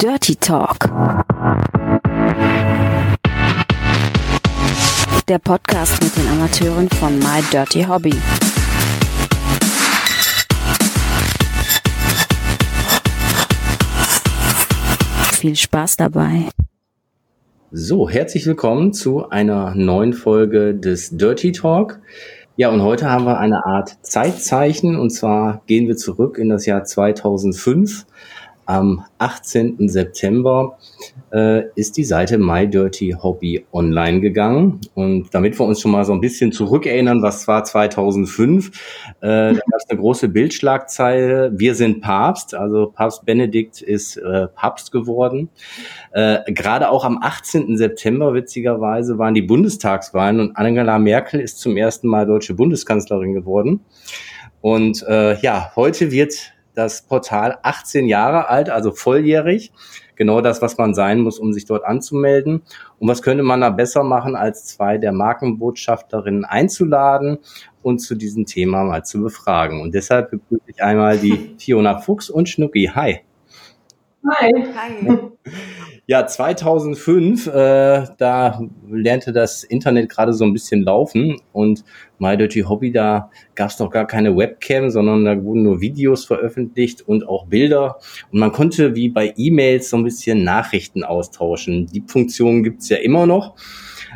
Dirty Talk. Der Podcast mit den Amateuren von My Dirty Hobby. Viel Spaß dabei. So, herzlich willkommen zu einer neuen Folge des Dirty Talk. Ja, und heute haben wir eine Art Zeitzeichen und zwar gehen wir zurück in das Jahr 2005 am 18. September äh, ist die Seite My Dirty Hobby online gegangen. Und damit wir uns schon mal so ein bisschen zurückerinnern, was war 2005, äh, da gab es eine große Bildschlagzeile, wir sind Papst, also Papst Benedikt ist äh, Papst geworden. Äh, Gerade auch am 18. September, witzigerweise, waren die Bundestagswahlen und Angela Merkel ist zum ersten Mal deutsche Bundeskanzlerin geworden. Und äh, ja, heute wird das Portal 18 Jahre alt, also volljährig. Genau das, was man sein muss, um sich dort anzumelden. Und was könnte man da besser machen, als zwei der Markenbotschafterinnen einzuladen und zu diesem Thema mal zu befragen. Und deshalb begrüße ich einmal die Fiona Fuchs und Schnucki. Hi. Hi. Hi. Ja, 2005, äh, da lernte das Internet gerade so ein bisschen laufen und My Dirty Hobby, da gab es noch gar keine Webcam, sondern da wurden nur Videos veröffentlicht und auch Bilder. Und man konnte wie bei E-Mails so ein bisschen Nachrichten austauschen. Die Funktion gibt's ja immer noch.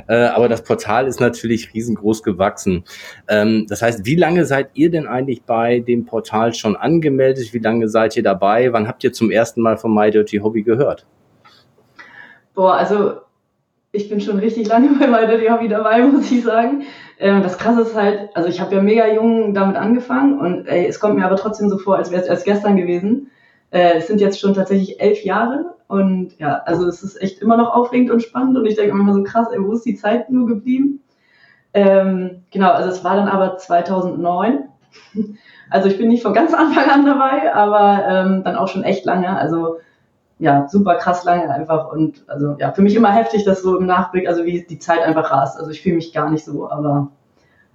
Äh, aber das Portal ist natürlich riesengroß gewachsen. Ähm, das heißt, wie lange seid ihr denn eigentlich bei dem Portal schon angemeldet? Wie lange seid ihr dabei? Wann habt ihr zum ersten Mal von My Dirty Hobby gehört? Boah, also ich bin schon richtig lange bei Dirty Hobby dabei, muss ich sagen. Ähm, das Krasse ist halt, also ich habe ja mega jung damit angefangen und ey, es kommt mir aber trotzdem so vor, als wäre es erst gestern gewesen. Äh, es sind jetzt schon tatsächlich elf Jahre und ja, also es ist echt immer noch aufregend und spannend und ich denke immer so krass, ey, wo ist die Zeit nur geblieben? Ähm, genau, also es war dann aber 2009. Also ich bin nicht von ganz Anfang an dabei, aber ähm, dann auch schon echt lange. Also ja, super krass lange einfach und also ja, für mich immer heftig, dass so im Nachblick, also wie die Zeit einfach rast. Also ich fühle mich gar nicht so, aber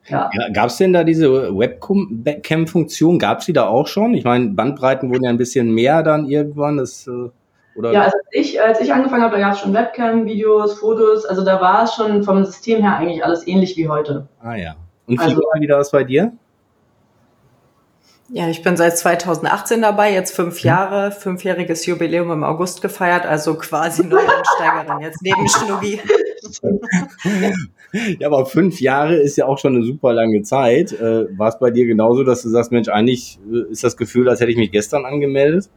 ja. ja Gab es denn da diese Webcam-Funktion? Gab es die da auch schon? Ich meine, Bandbreiten wurden ja ein bisschen mehr dann irgendwann. Das, äh, oder? Ja, also ich, als ich angefangen habe, da gab es schon Webcam, Videos, Fotos. Also da war es schon vom System her eigentlich alles ähnlich wie heute. Ah ja. Und wie also, war das bei dir? Ja, ich bin seit 2018 dabei, jetzt fünf hm. Jahre, fünfjähriges Jubiläum im August gefeiert, also quasi Neuansteigerin, jetzt neben Schnuggi. ja, aber fünf Jahre ist ja auch schon eine super lange Zeit. Äh, war es bei dir genauso, dass du sagst, Mensch, eigentlich äh, ist das Gefühl, als hätte ich mich gestern angemeldet?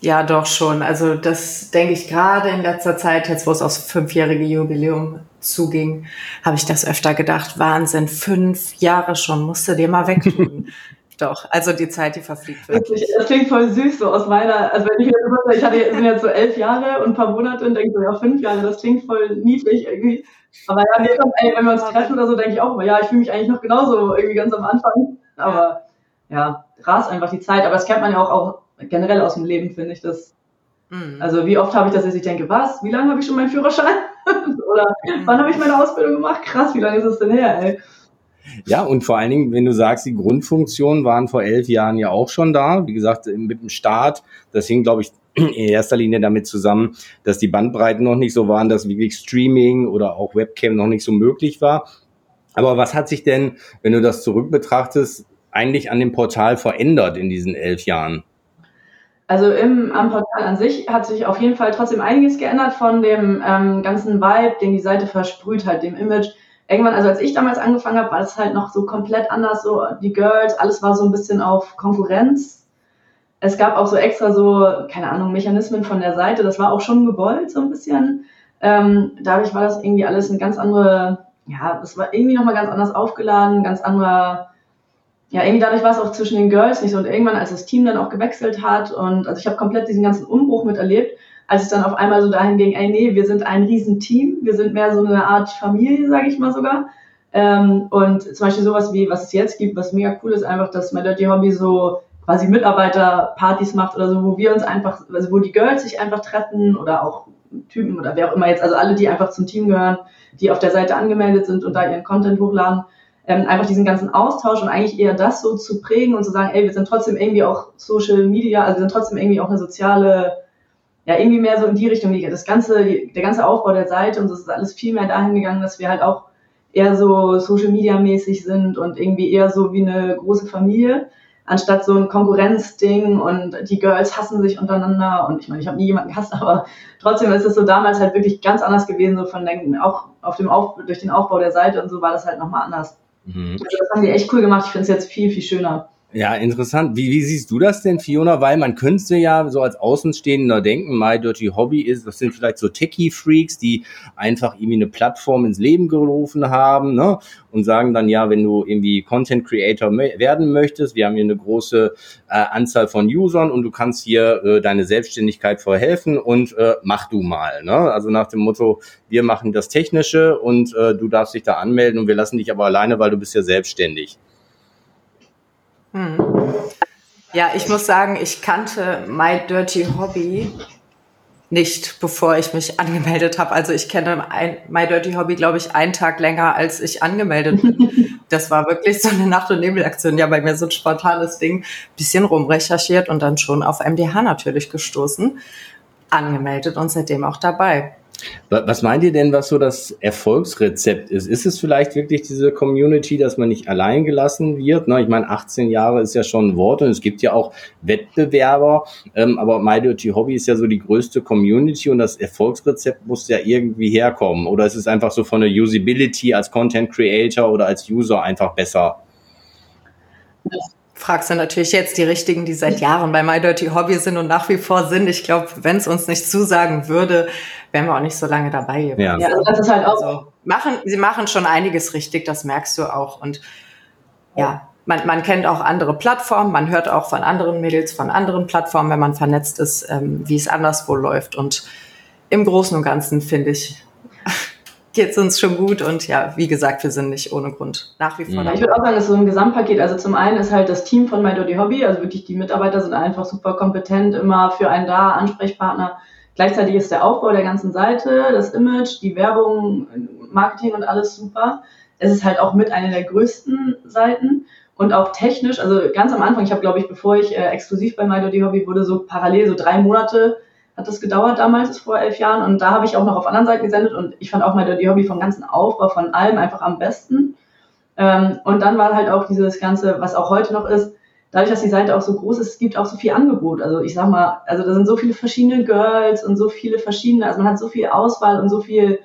Ja, doch schon. Also das denke ich gerade in letzter Zeit, jetzt wo es aufs fünfjährige Jubiläum zuging, habe ich das öfter gedacht. Wahnsinn, fünf Jahre schon, musst du dir mal wegtun. Doch, also die Zeit, die verfliegt wirklich. Das klingt voll süß, so aus meiner, also wenn ich jetzt überlege, ich hatte, bin jetzt so elf Jahre und ein paar Monate und denke so, ja, fünf Jahre, das klingt voll niedlich irgendwie. Aber ja, nee, ey, wenn wir uns treffen oder so, denke ich auch, ja, ich fühle mich eigentlich noch genauso irgendwie ganz am Anfang. Aber ja, rast einfach die Zeit. Aber das kennt man ja auch, auch generell aus dem Leben, finde ich, das. Mhm. Also wie oft habe ich das, dass ich denke, was, wie lange habe ich schon meinen Führerschein? oder wann habe ich meine Ausbildung gemacht? Krass, wie lange ist es denn her, ey? Ja, und vor allen Dingen, wenn du sagst, die Grundfunktionen waren vor elf Jahren ja auch schon da. Wie gesagt, mit dem Start, das hing, glaube ich, in erster Linie damit zusammen, dass die Bandbreiten noch nicht so waren, dass wirklich Streaming oder auch Webcam noch nicht so möglich war. Aber was hat sich denn, wenn du das zurück betrachtest, eigentlich an dem Portal verändert in diesen elf Jahren? Also im, am Portal an sich hat sich auf jeden Fall trotzdem einiges geändert von dem ähm, ganzen Vibe, den die Seite versprüht hat, dem Image irgendwann, also als ich damals angefangen habe, war es halt noch so komplett anders, so die Girls, alles war so ein bisschen auf Konkurrenz. Es gab auch so extra so, keine Ahnung, Mechanismen von der Seite, das war auch schon gewollt, so ein bisschen. Ähm, dadurch war das irgendwie alles eine ganz andere, ja, es war irgendwie nochmal ganz anders aufgeladen, ganz anderer, ja, irgendwie dadurch war es auch zwischen den Girls nicht so. Und irgendwann, als das Team dann auch gewechselt hat und also ich habe komplett diesen ganzen Umbruch miterlebt, als es dann auf einmal so dahin ging, ey, nee, wir sind ein Riesenteam, wir sind mehr so eine Art Familie, sage ich mal sogar. Ähm, und zum Beispiel sowas wie, was es jetzt gibt, was mega cool ist, einfach, dass My Dirty Hobby so quasi Mitarbeiterpartys macht oder so, wo wir uns einfach, also wo die Girls sich einfach treffen oder auch Typen oder wer auch immer jetzt, also alle, die einfach zum Team gehören, die auf der Seite angemeldet sind und da ihren Content hochladen, ähm, einfach diesen ganzen Austausch und eigentlich eher das so zu prägen und zu sagen, ey, wir sind trotzdem irgendwie auch Social Media, also wir sind trotzdem irgendwie auch eine soziale ja irgendwie mehr so in die Richtung, das ganze, der ganze Aufbau der Seite und so ist alles viel mehr dahin gegangen, dass wir halt auch eher so Social Media mäßig sind und irgendwie eher so wie eine große Familie, anstatt so ein Konkurrenzding und die Girls hassen sich untereinander und ich meine, ich habe nie jemanden gehasst, aber trotzdem ist es so damals halt wirklich ganz anders gewesen, so von denken, auch auf dem Auf, durch den Aufbau der Seite und so war das halt nochmal anders. Mhm. Also das haben die echt cool gemacht, ich finde es jetzt viel, viel schöner. Ja, interessant. Wie, wie siehst du das denn, Fiona? Weil man könnte ja so als Außenstehender denken, My Dirty Hobby ist, das sind vielleicht so Techie-Freaks, die einfach irgendwie eine Plattform ins Leben gerufen haben ne? und sagen dann, ja, wenn du irgendwie Content Creator werden möchtest, wir haben hier eine große äh, Anzahl von Usern und du kannst hier äh, deine Selbstständigkeit verhelfen und äh, mach du mal. Ne? Also nach dem Motto, wir machen das Technische und äh, du darfst dich da anmelden und wir lassen dich aber alleine, weil du bist ja selbstständig. Hm. Ja, ich muss sagen, ich kannte My Dirty Hobby nicht, bevor ich mich angemeldet habe. Also ich kenne My Dirty Hobby, glaube ich, einen Tag länger, als ich angemeldet bin. das war wirklich so eine Nacht- und Nebelaktion. Ja, bei mir so ein spontanes Ding. Bisschen rumrecherchiert und dann schon auf MDH natürlich gestoßen. Angemeldet und seitdem auch dabei. Was meint ihr denn, was so das Erfolgsrezept ist? Ist es vielleicht wirklich diese Community, dass man nicht allein gelassen wird? Ich meine, 18 Jahre ist ja schon ein Wort und es gibt ja auch Wettbewerber, ähm, aber My Dirty Hobby ist ja so die größte Community und das Erfolgsrezept muss ja irgendwie herkommen. Oder ist es einfach so von der Usability als Content Creator oder als User einfach besser? Fragst du natürlich jetzt die richtigen, die seit Jahren bei My Dirty Hobby sind und nach wie vor sind. Ich glaube, wenn es uns nicht zusagen würde, wären wir auch nicht so lange dabei. Ja, ja das ist halt auch. Also, machen, sie machen schon einiges richtig, das merkst du auch. Und ja, man, man kennt auch andere Plattformen, man hört auch von anderen Mädels, von anderen Plattformen, wenn man vernetzt ist, ähm, wie es anderswo läuft. Und im Großen und Ganzen finde ich, geht es uns schon gut und ja, wie gesagt, wir sind nicht ohne Grund nach wie vor. Mhm. Ich würde auch sagen, es ist so ein Gesamtpaket. Also zum einen ist halt das Team von My Dirty Hobby, also wirklich die Mitarbeiter sind einfach super kompetent, immer für einen da, Ansprechpartner. Gleichzeitig ist der Aufbau der ganzen Seite, das Image, die Werbung, Marketing und alles super. Es ist halt auch mit einer der größten Seiten und auch technisch. Also ganz am Anfang, ich habe glaube ich, bevor ich äh, exklusiv bei My Dirty Hobby wurde, so parallel so drei Monate hat das gedauert damals, vor elf Jahren. Und da habe ich auch noch auf anderen Seiten gesendet und ich fand auch mal die Hobby vom ganzen Aufbau, von allem einfach am besten. Ähm, und dann war halt auch dieses Ganze, was auch heute noch ist, dadurch, dass die Seite auch so groß ist, es gibt auch so viel Angebot. Also ich sag mal, also da sind so viele verschiedene Girls und so viele verschiedene, also man hat so viel Auswahl und so viel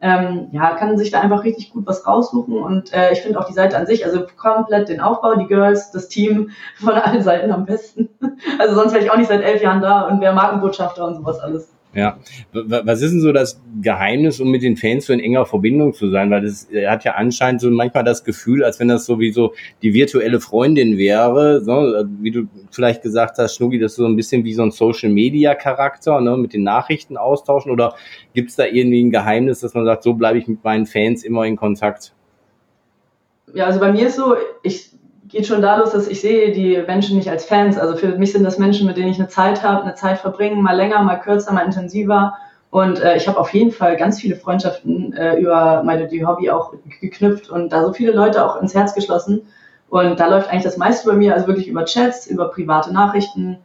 ähm, ja, kann sich da einfach richtig gut was raussuchen und äh, ich finde auch die Seite an sich, also komplett den Aufbau, die Girls, das Team von allen Seiten am besten. Also sonst wäre ich auch nicht seit elf Jahren da und wäre Markenbotschafter und sowas alles. Ja, was ist denn so das Geheimnis, um mit den Fans so in enger Verbindung zu sein? Weil das hat ja anscheinend so manchmal das Gefühl, als wenn das sowieso die virtuelle Freundin wäre, so, wie du vielleicht gesagt hast, Schnugi, das ist so ein bisschen wie so ein Social Media Charakter, ne, mit den Nachrichten austauschen. Oder gibt es da irgendwie ein Geheimnis, dass man sagt, so bleibe ich mit meinen Fans immer in Kontakt? Ja, also bei mir ist so, ich geht schon da los, dass ich sehe die Menschen nicht als Fans. Also für mich sind das Menschen, mit denen ich eine Zeit habe, eine Zeit verbringen, mal länger, mal kürzer, mal intensiver. Und äh, ich habe auf jeden Fall ganz viele Freundschaften äh, über meine die Hobby auch geknüpft und da so viele Leute auch ins Herz geschlossen. Und da läuft eigentlich das meiste bei mir, also wirklich über Chats, über private Nachrichten.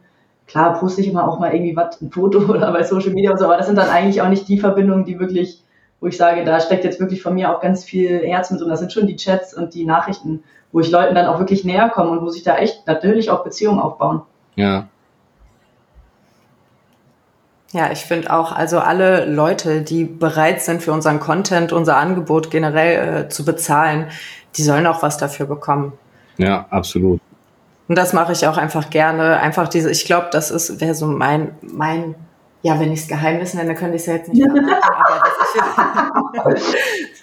Klar poste ich immer auch mal irgendwie was, ein Foto oder bei Social Media und so, aber das sind dann eigentlich auch nicht die Verbindungen, die wirklich, wo ich sage, da steckt jetzt wirklich von mir auch ganz viel Herz mit drin. Das sind schon die Chats und die Nachrichten wo ich Leuten dann auch wirklich näher komme und wo sich da echt natürlich auch Beziehungen aufbauen. Ja. Ja, ich finde auch, also alle Leute, die bereit sind für unseren Content, unser Angebot generell äh, zu bezahlen, die sollen auch was dafür bekommen. Ja, absolut. Und das mache ich auch einfach gerne. Einfach diese, ich glaube, das ist, wäre so mein, mein ja, wenn ich es Geheimnis nenne, könnte ich es ja jetzt nicht verraten, aber das ist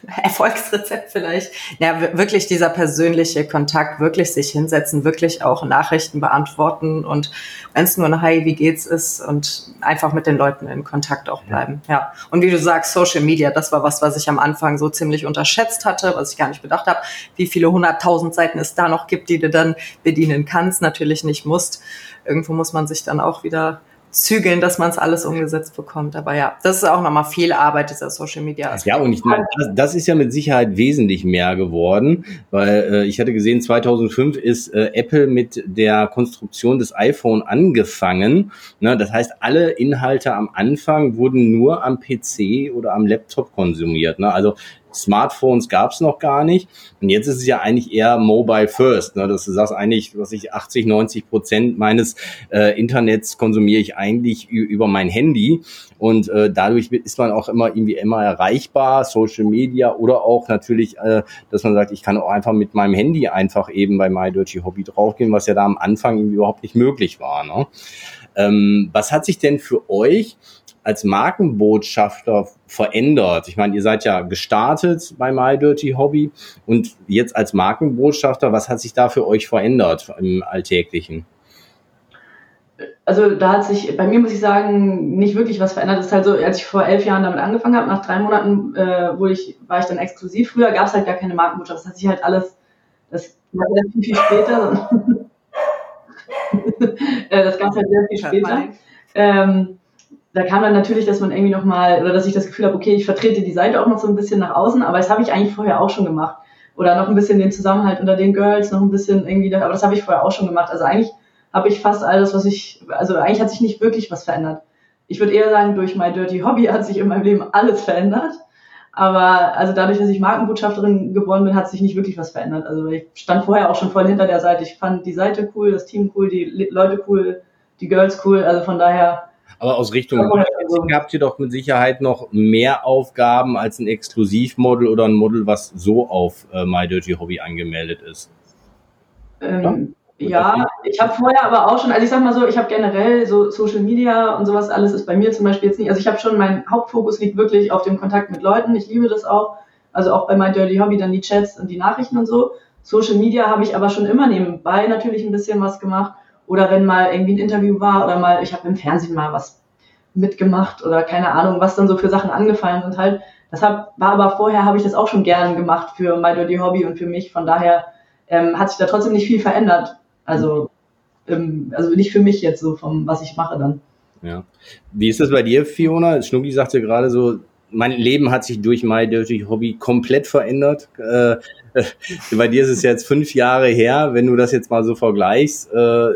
Erfolgsrezept vielleicht. Ja, wirklich dieser persönliche Kontakt, wirklich sich hinsetzen, wirklich auch Nachrichten beantworten und wenn es nur ein Hi, wie geht's ist und einfach mit den Leuten in Kontakt auch bleiben. Ja. ja. Und wie du sagst, Social Media, das war was, was ich am Anfang so ziemlich unterschätzt hatte, was ich gar nicht bedacht habe, wie viele hunderttausend Seiten es da noch gibt, die du dann bedienen kannst, natürlich nicht musst. Irgendwo muss man sich dann auch wieder zügeln, dass man es alles umgesetzt bekommt. Aber ja, das ist auch nochmal viel Arbeit, dieser Social Media. -Aspekt. Ja, und ich meine, das, das, ist ja mit Sicherheit wesentlich mehr geworden, weil äh, ich hatte gesehen, 2005 ist äh, Apple mit der Konstruktion des iPhone angefangen. Ne? Das heißt, alle Inhalte am Anfang wurden nur am PC oder am Laptop konsumiert. Ne? Also Smartphones gab es noch gar nicht. Und jetzt ist es ja eigentlich eher Mobile First. Ne? Dass du sagst eigentlich, was ich 80, 90 Prozent meines äh, Internets konsumiere ich eigentlich über mein Handy. Und äh, dadurch ist man auch immer irgendwie immer erreichbar, Social Media oder auch natürlich, äh, dass man sagt, ich kann auch einfach mit meinem Handy einfach eben bei My Hobby draufgehen, was ja da am Anfang irgendwie überhaupt nicht möglich war. Ne? Ähm, was hat sich denn für euch als Markenbotschafter verändert? Ich meine, ihr seid ja gestartet bei My Dirty Hobby und jetzt als Markenbotschafter, was hat sich da für euch verändert im Alltäglichen? Also da hat sich bei mir, muss ich sagen, nicht wirklich was verändert. Das ist halt so, als ich vor elf Jahren damit angefangen habe, nach drei Monaten äh, wurde ich, war ich dann exklusiv. Früher gab es halt gar keine Markenbotschaft. Das hat sich halt alles, das war dann viel, viel später. Äh, das gab es halt sehr viel später. Ähm, da kam dann natürlich, dass man irgendwie nochmal, oder dass ich das Gefühl habe, okay, ich vertrete die Seite auch noch so ein bisschen nach außen, aber das habe ich eigentlich vorher auch schon gemacht. Oder noch ein bisschen den Zusammenhalt unter den Girls, noch ein bisschen irgendwie, aber das habe ich vorher auch schon gemacht. Also eigentlich habe ich fast alles, was ich, also eigentlich hat sich nicht wirklich was verändert. Ich würde eher sagen, durch mein Dirty Hobby hat sich in meinem Leben alles verändert. Aber also dadurch, dass ich Markenbotschafterin geworden bin, hat sich nicht wirklich was verändert. Also ich stand vorher auch schon voll hinter der Seite. Ich fand die Seite cool, das Team cool, die Leute cool, die Girls cool. Also von daher aber aus Richtung Marketing habt ihr doch mit Sicherheit noch mehr Aufgaben als ein Exklusivmodel oder ein Model, was so auf äh, My Dirty Hobby angemeldet ist. Ähm, ja, ich habe vorher aber auch schon, also ich sag mal so, ich habe generell so Social Media und sowas alles ist bei mir zum Beispiel jetzt nicht, also ich habe schon, mein Hauptfokus liegt wirklich auf dem Kontakt mit Leuten, ich liebe das auch, also auch bei My Dirty Hobby dann die Chats und die Nachrichten und so. Social Media habe ich aber schon immer nebenbei natürlich ein bisschen was gemacht oder wenn mal irgendwie ein Interview war oder mal, ich habe im Fernsehen mal was mitgemacht oder keine Ahnung, was dann so für Sachen angefallen sind halt. Deshalb war aber vorher, habe ich das auch schon gern gemacht für My Dirty Hobby und für mich. Von daher ähm, hat sich da trotzdem nicht viel verändert. Also, ähm, also nicht für mich jetzt so, vom was ich mache dann. Ja. Wie ist das bei dir, Fiona? Schnucki sagte gerade so, mein Leben hat sich durch My Dirty Hobby komplett verändert. Äh, bei dir ist es jetzt fünf Jahre her. Wenn du das jetzt mal so vergleichst, äh,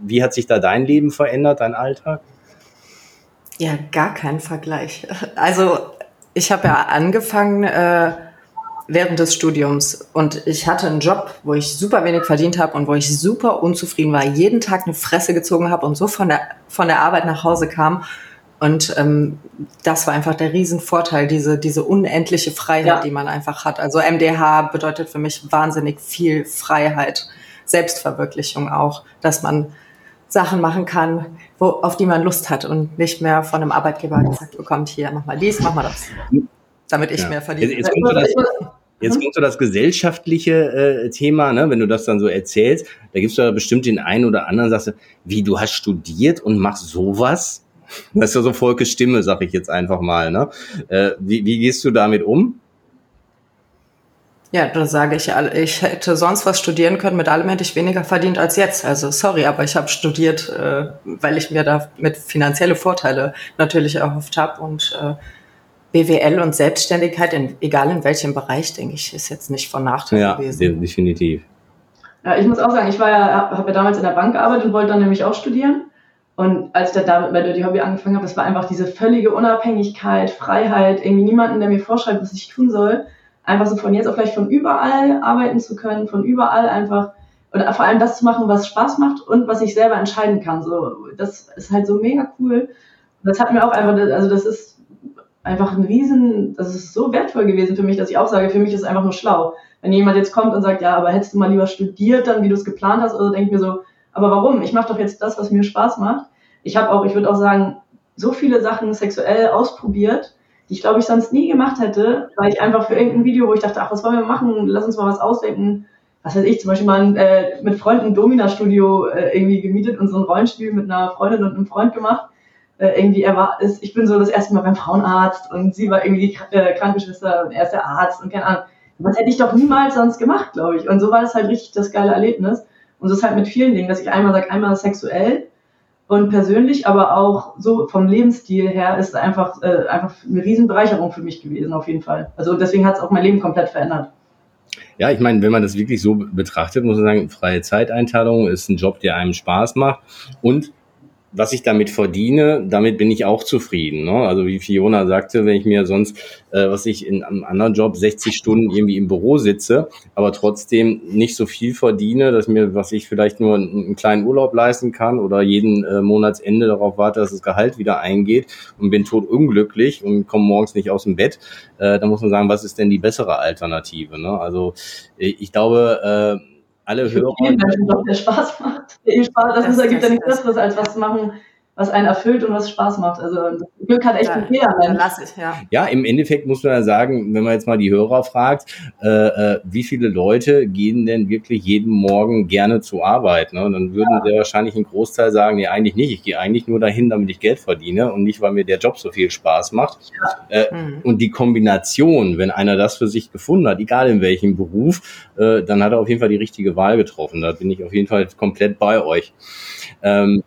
wie hat sich da dein Leben verändert, dein Alltag? Ja, gar kein Vergleich. Also ich habe ja angefangen äh, während des Studiums und ich hatte einen Job, wo ich super wenig verdient habe und wo ich super unzufrieden war, jeden Tag eine Fresse gezogen habe und so von der, von der Arbeit nach Hause kam. Und ähm, das war einfach der Riesenvorteil, diese, diese unendliche Freiheit, ja. die man einfach hat. Also MDH bedeutet für mich wahnsinnig viel Freiheit. Selbstverwirklichung auch, dass man Sachen machen kann, wo, auf die man Lust hat und nicht mehr von einem Arbeitgeber gesagt bekommt, hier, mach mal dies, mach mal das, damit ich ja. mehr verdiene. Jetzt, kommt so das, jetzt kommt so das gesellschaftliche äh, Thema, ne, wenn du das dann so erzählst, da gibst du ja bestimmt den einen oder anderen, sagst du, wie, du hast studiert und machst sowas? Das ist ja so Volkes Stimme, sag ich jetzt einfach mal. Ne? Äh, wie, wie gehst du damit um? Ja, da sage ich, ich hätte sonst was studieren können, mit allem hätte ich weniger verdient als jetzt. Also sorry, aber ich habe studiert, äh, weil ich mir damit finanzielle Vorteile natürlich erhofft habe. Und äh, BWL und Selbstständigkeit, in, egal in welchem Bereich, denke ich, ist jetzt nicht von Nachteil ja, gewesen. Ja, definitiv. Ja, ich muss auch sagen, ich war ja, habe ja damals in der Bank gearbeitet und wollte dann nämlich auch studieren. Und als ich dann damit bei Dirty Hobby angefangen habe, das war einfach diese völlige Unabhängigkeit, Freiheit, irgendwie niemanden, der mir vorschreibt, was ich tun soll einfach so von jetzt auf gleich von überall arbeiten zu können, von überall einfach oder vor allem das zu machen, was Spaß macht und was ich selber entscheiden kann. So, das ist halt so mega cool. Das hat mir auch einfach, also das ist einfach ein Riesen, das ist so wertvoll gewesen für mich, dass ich auch sage, für mich ist einfach nur schlau. Wenn jemand jetzt kommt und sagt, ja, aber hättest du mal lieber studiert, dann wie du es geplant hast, oder denke ich mir so, aber warum? Ich mache doch jetzt das, was mir Spaß macht. Ich habe auch, ich würde auch sagen, so viele Sachen sexuell ausprobiert, die ich glaube ich sonst nie gemacht hätte, weil ich einfach für irgendein Video, wo ich dachte, ach, was wollen wir machen, lass uns mal was ausdenken. Was weiß ich, zum Beispiel mal äh, mit Freunden ein Domina-Studio äh, irgendwie gemietet und so ein Rollenspiel mit einer Freundin und einem Freund gemacht. Äh, irgendwie er war, ist, ich bin so das erste Mal beim Frauenarzt und sie war irgendwie die äh, Krankenschwester und er ist der Arzt und keine Ahnung. Das hätte ich doch niemals sonst gemacht, glaube ich. Und so war das halt richtig das geile Erlebnis. Und so ist halt mit vielen Dingen, dass ich einmal sage, einmal sexuell, Und persönlich, aber auch so vom Lebensstil her ist einfach, äh, einfach eine Riesenbereicherung für mich gewesen, auf jeden Fall. Also deswegen hat es auch mein Leben komplett verändert. Ja, ich meine, wenn man das wirklich so betrachtet, muss man sagen, freie Zeiteinteilung ist ein Job, der einem Spaß macht und was ich damit verdiene, damit bin ich auch zufrieden. Ne? Also wie Fiona sagte, wenn ich mir sonst, äh, was ich in einem anderen Job 60 Stunden irgendwie im Büro sitze, aber trotzdem nicht so viel verdiene, dass mir, was ich vielleicht nur einen, einen kleinen Urlaub leisten kann oder jeden äh, Monatsende darauf warte, dass das Gehalt wieder eingeht und bin tot unglücklich und komme morgens nicht aus dem Bett, äh, dann muss man sagen, was ist denn die bessere Alternative? Ne? Also äh, ich glaube, äh, alle Hörer. Vielen Menschen doch, der Spaß macht. Der Spaß, das, das, das gibt ja nichts Besseres, als was zu machen, was einen erfüllt und was Spaß macht. Also Glück hat echt ja, jeder Mensch. Lass ich, ja. ja, im Endeffekt muss man ja sagen, wenn man jetzt mal die Hörer fragt, äh, äh, wie viele Leute gehen denn wirklich jeden Morgen gerne zur Arbeit? Ne? Und dann würden ja. sehr wahrscheinlich ein Großteil sagen, nee, eigentlich nicht. Ich gehe eigentlich nur dahin, damit ich Geld verdiene und nicht, weil mir der Job so viel Spaß macht. Ja. Äh, mhm. Und die Kombination, wenn einer das für sich gefunden hat, egal in welchem Beruf, äh, dann hat er auf jeden Fall die richtige Wahl getroffen. Da bin ich auf jeden Fall komplett bei euch. Ähm,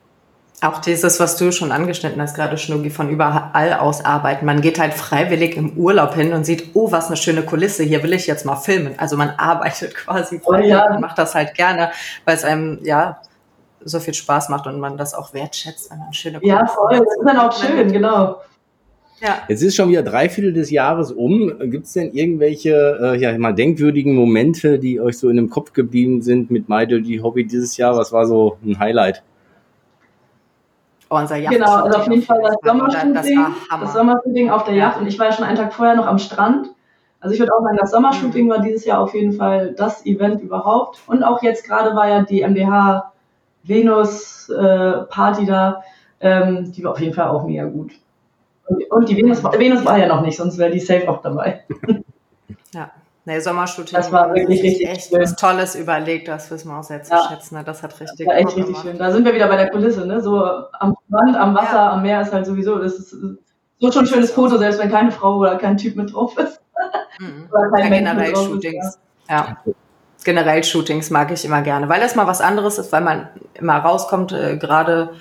auch dieses, was du schon angeschnitten hast, gerade Schnucki, von überall aus arbeiten. Man geht halt freiwillig im Urlaub hin und sieht, oh, was eine schöne Kulisse, hier will ich jetzt mal filmen. Also man arbeitet quasi freiwillig oh, ja. und macht das halt gerne, weil es einem, ja, so viel Spaß macht und man das auch wertschätzt, wenn man schöne Kulisse Ja, voll, das ist dann auch schön, genau. Ja. Jetzt ist schon wieder drei Viertel des Jahres um. Gibt es denn irgendwelche äh, ja, mal denkwürdigen Momente, die euch so in dem Kopf geblieben sind mit My Dirty Hobby dieses Jahr? Was war so ein Highlight? Unser Yacht genau, also auf jeden Fall das Sommershooting, das, das Sommershooting auf der. Yacht und ich war ja schon einen Tag vorher noch am Strand. Also ich würde auch sagen, das Sommershooting mhm. war dieses Jahr auf jeden Fall das Event überhaupt. Und auch jetzt gerade war ja die MDH Venus äh, Party da, ähm, die war auf jeden Fall auch mega gut. Und, und die Venus, Venus war ja noch nicht, sonst wäre die safe auch dabei. Ja. Nee, Sommershooting. Das war wirklich richtig echt schön. was Tolles überlegt, das wissen wir auch sehr zu ja. schätzen. Ne? Das hat richtig das war echt richtig gemacht. schön. Da sind wir wieder bei der Kulisse, ne? So am Strand, am Wasser, ja. am Meer ist halt sowieso, das ist so schon ein schönes Foto, selbst wenn keine Frau oder kein Typ mit drauf ist. Mhm. oder kein ja, generell Shootings. Ist, ja. ja. Generell Shootings mag ich immer gerne, weil das mal was anderes ist, weil man immer rauskommt, äh, gerade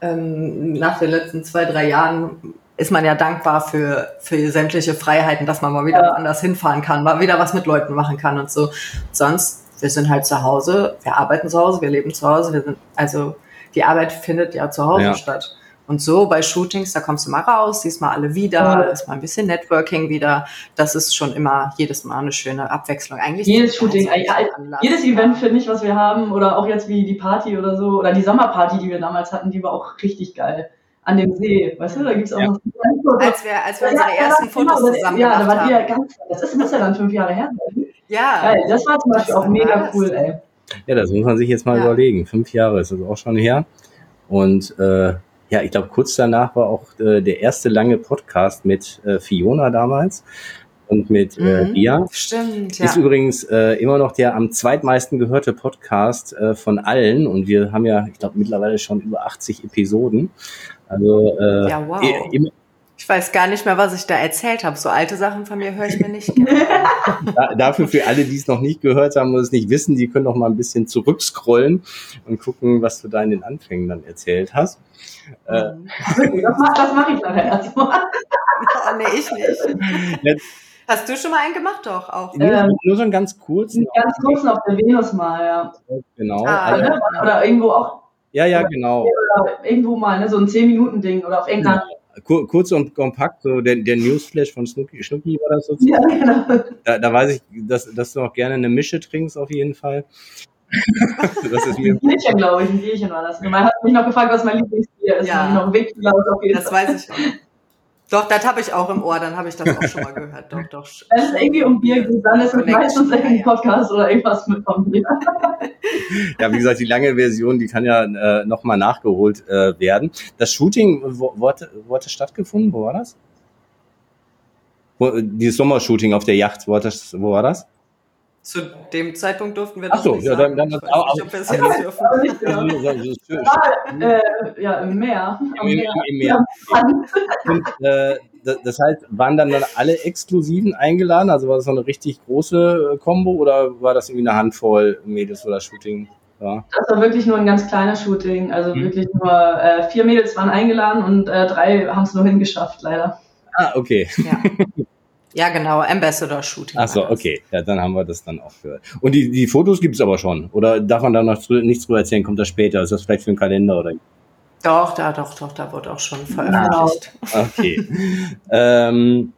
ähm, nach den letzten zwei, drei Jahren ist man ja dankbar für, für sämtliche Freiheiten, dass man mal wieder ja. anders hinfahren kann, mal wieder was mit Leuten machen kann und so. Sonst, wir sind halt zu Hause, wir arbeiten zu Hause, wir leben zu Hause, wir sind, also die Arbeit findet ja zu Hause ja. statt. Und so bei Shootings, da kommst du mal raus, siehst mal alle wieder, ja. ist mal ein bisschen Networking wieder. Das ist schon immer jedes Mal eine schöne Abwechslung. Eigentlich jedes Shooting, jedes Event finde ich, was wir haben, oder auch jetzt wie die Party oder so, oder die Sommerparty, die wir damals hatten, die war auch richtig geil an dem See, weißt du, da gibt es auch ja. noch als wir, als wir unsere ersten ja, Fotos genau, zusammen Ja, da war die ja ganz, das ist, muss ja dann fünf Jahre her sein. Ja. ja das war zum Beispiel auch mega cool, ey. Ja, das muss man sich jetzt mal ja. überlegen. Fünf Jahre ist das auch schon her. Und äh, ja, ich glaube, kurz danach war auch äh, der erste lange Podcast mit äh, Fiona damals und mit äh, mhm, Ria. Stimmt, ja. Ist übrigens äh, immer noch der am zweitmeisten gehörte Podcast äh, von allen. Und wir haben ja, ich glaube, mittlerweile schon über 80 Episoden. Also äh, ja, wow. Im, ich weiß gar nicht mehr, was ich da erzählt habe. So alte Sachen von mir höre ich mir nicht gerne. da, dafür für alle, die es noch nicht gehört haben oder es nicht wissen, die können noch mal ein bisschen zurückscrollen und gucken, was du da in den Anfängen dann erzählt hast. Äh, das mache mach ich nachher erstmal. oh, nee, ich nicht. Jetzt, Hast du schon mal einen gemacht, doch auch? Ähm, nur so einen ganz kurzen. Ganz kurzen auf der Venus mal, ja. Genau. Ah, also, oder, oder irgendwo auch ja, ja, genau. Oder irgendwo mal, ne, so ein 10-Minuten-Ding oder auf irgendeiner. Ja, kurz und kompakt, so der, der Newsflash von Snooki, Schnucki war das sozusagen. Ja, genau. Da, da weiß ich, dass, dass du auch gerne eine Mische trinkst, auf jeden Fall. das ist mir ein Bierchen, glaube ich, ein Bierchen war das. Man hat mich noch gefragt, was mein Lieblingsbier ist. Ja, noch Weg, auf jeden das Fall. weiß ich auch. Doch, das habe ich auch im Ohr, dann habe ich das auch schon mal gehört. Doch, doch. Wenn es irgendwie um Bier geht, dann ist es meistens ein Podcast oder irgendwas mit vom Bier. Ja, wie gesagt, die lange Version, die kann ja äh, nochmal nachgeholt äh, werden. Das Shooting, wo, wo, hat, wo hat das stattgefunden? Wo war das? Wo, dieses Sommershooting auf der Yacht, wo, hat das, wo war das? Zu dem Zeitpunkt durften wir das Ach so, nicht ja, sagen. dann, dann das auch, nicht, ob wir es jetzt dürfen. Äh, ja, im Meer. Im, im, im Meer. Und, äh, das heißt, waren dann, dann alle Exklusiven eingeladen? Also war das so eine richtig große Combo oder war das irgendwie eine Handvoll Mädels oder Shooting? Ja. Das war wirklich nur ein ganz kleines Shooting. Also mhm. wirklich nur äh, vier Mädels waren eingeladen und äh, drei haben es nur hingeschafft, leider. Ah, okay. Ja. Ja, genau, Ambassador Shooting. Ach so, okay. Ja, dann haben wir das dann auch gehört. Und die, die Fotos gibt es aber schon. Oder darf man da noch nichts drüber erzählen? Kommt das später? Ist das vielleicht für einen Kalender oder? Doch, da, doch, doch, da wird auch schon veröffentlicht. Okay. ähm,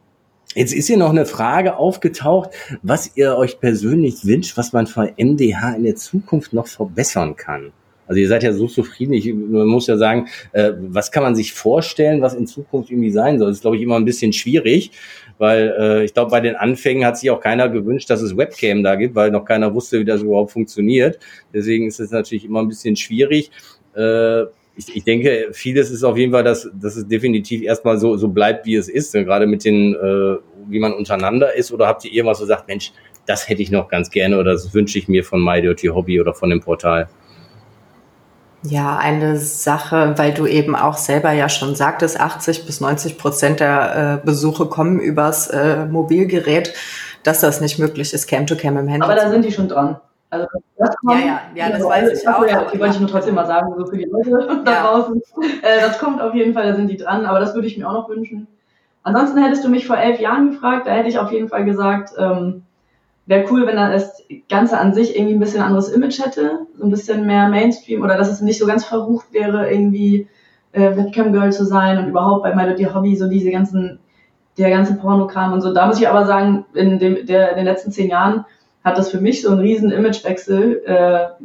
jetzt ist hier noch eine Frage aufgetaucht, was ihr euch persönlich wünscht, was man von MDH in der Zukunft noch verbessern kann. Also ihr seid ja so zufrieden. Ich man muss ja sagen, äh, was kann man sich vorstellen, was in Zukunft irgendwie sein soll? Das ist, glaube ich, immer ein bisschen schwierig, weil äh, ich glaube, bei den Anfängen hat sich auch keiner gewünscht, dass es Webcam da gibt, weil noch keiner wusste, wie das überhaupt funktioniert. Deswegen ist es natürlich immer ein bisschen schwierig. Äh, ich, ich denke, vieles ist auf jeden Fall, dass, dass es definitiv erstmal so, so bleibt, wie es ist, ne? gerade mit den, äh, wie man untereinander ist. Oder habt ihr irgendwas, so sagt, Mensch, das hätte ich noch ganz gerne oder das wünsche ich mir von My Hobby oder von dem Portal? Ja, eine Sache, weil du eben auch selber ja schon sagtest, 80 bis 90 Prozent der äh, Besuche kommen übers äh, Mobilgerät, dass das nicht möglich ist, Cam-to-Cam im Handy. Aber da sind die schon dran. Also das kommt, ja, ja, ja, das weiß ich auch. Ja, die wollte ich nur trotzdem mal sagen, so für die Leute ja. da draußen. Äh, das kommt auf jeden Fall, da sind die dran, aber das würde ich mir auch noch wünschen. Ansonsten hättest du mich vor elf Jahren gefragt, da hätte ich auf jeden Fall gesagt, ähm, wäre cool, wenn das Ganze an sich irgendwie ein bisschen anderes Image hätte, so ein bisschen mehr Mainstream oder dass es nicht so ganz verrucht wäre, irgendwie äh, Webcam Girl zu sein und überhaupt bei My Dirty Hobby so diese ganzen, der ganze Pornokram und so. Da muss ich aber sagen, in, dem, der, in den letzten zehn Jahren hat das für mich so einen riesen Imagewechsel äh,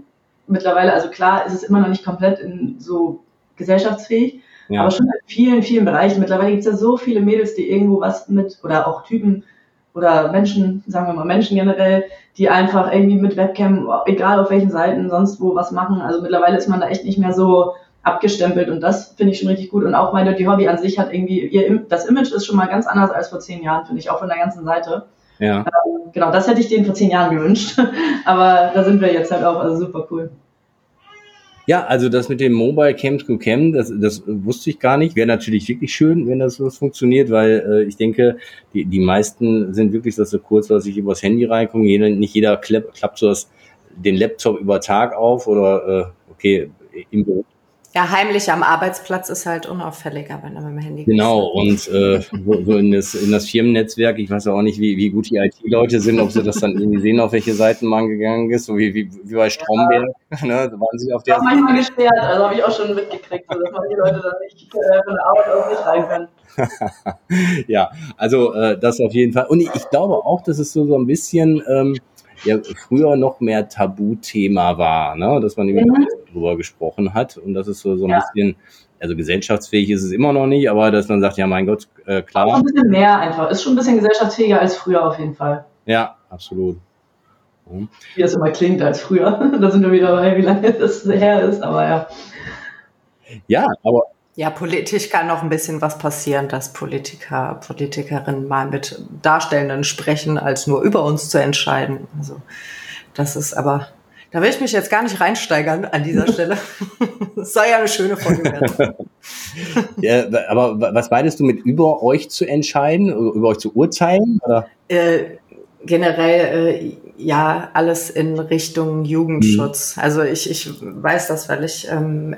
mittlerweile. Also klar ist es immer noch nicht komplett in so gesellschaftsfähig, ja. aber schon in vielen, vielen Bereichen. Mittlerweile gibt es ja so viele Mädels, die irgendwo was mit oder auch Typen oder Menschen, sagen wir mal Menschen generell, die einfach irgendwie mit Webcam, egal auf welchen Seiten, sonst wo was machen. Also mittlerweile ist man da echt nicht mehr so abgestempelt und das finde ich schon richtig gut. Und auch meine die Hobby an sich hat irgendwie, ihr, das Image ist schon mal ganz anders als vor zehn Jahren, finde ich, auch von der ganzen Seite. Ja. Ähm, genau, das hätte ich denen vor zehn Jahren gewünscht. Aber da sind wir jetzt halt auch, also super cool. Ja, also das mit dem Mobile Cam to Cam, das, das wusste ich gar nicht. Wäre natürlich wirklich schön, wenn das so funktioniert, weil äh, ich denke, die, die meisten sind wirklich so kurz, dass ich übers Handy reinkomme. Jeder, nicht jeder klappt, klappt so das, den Laptop über Tag auf oder äh, okay, im Büro ja, heimlich am Arbeitsplatz ist halt unauffälliger, wenn du mit dem Handy Genau, und äh, so, so in, das, in das Firmennetzwerk, ich weiß auch nicht, wie, wie gut die IT-Leute sind, ob sie das dann irgendwie sehen, auf welche Seiten man gegangen ist, so wie, wie, wie bei Stromberg. Ja. Ne, da waren sie auf der ja, manchmal gesperrt, also habe ich auch schon mitgekriegt, so, dass manche Leute dann nicht äh, von der Arbeit aus nicht rein können. ja, also äh, das auf jeden Fall. Und ich, ich glaube auch, dass es so, so ein bisschen... Ähm, ja früher noch mehr Tabuthema war, ne? dass man eben mhm. drüber gesprochen hat und das ist so, so ein ja. bisschen, also gesellschaftsfähig ist es immer noch nicht, aber dass man sagt, ja mein Gott, äh, klar. Auch ein bisschen mehr einfach, ist schon ein bisschen gesellschaftsfähiger als früher auf jeden Fall. Ja, absolut. Mhm. Wie das immer klingt als früher. da sind wir wieder dabei, wie lange das her ist, aber ja. Ja, aber ja, politisch kann noch ein bisschen was passieren, dass Politiker, Politikerinnen mal mit Darstellenden sprechen, als nur über uns zu entscheiden. Also das ist aber, da will ich mich jetzt gar nicht reinsteigern an dieser Stelle. Das soll ja eine schöne Folge werden. ja, aber was meinst du mit über euch zu entscheiden, über euch zu urteilen? Äh, generell äh, ja alles in Richtung Jugendschutz. Mhm. Also ich, ich weiß das, weil ich ähm,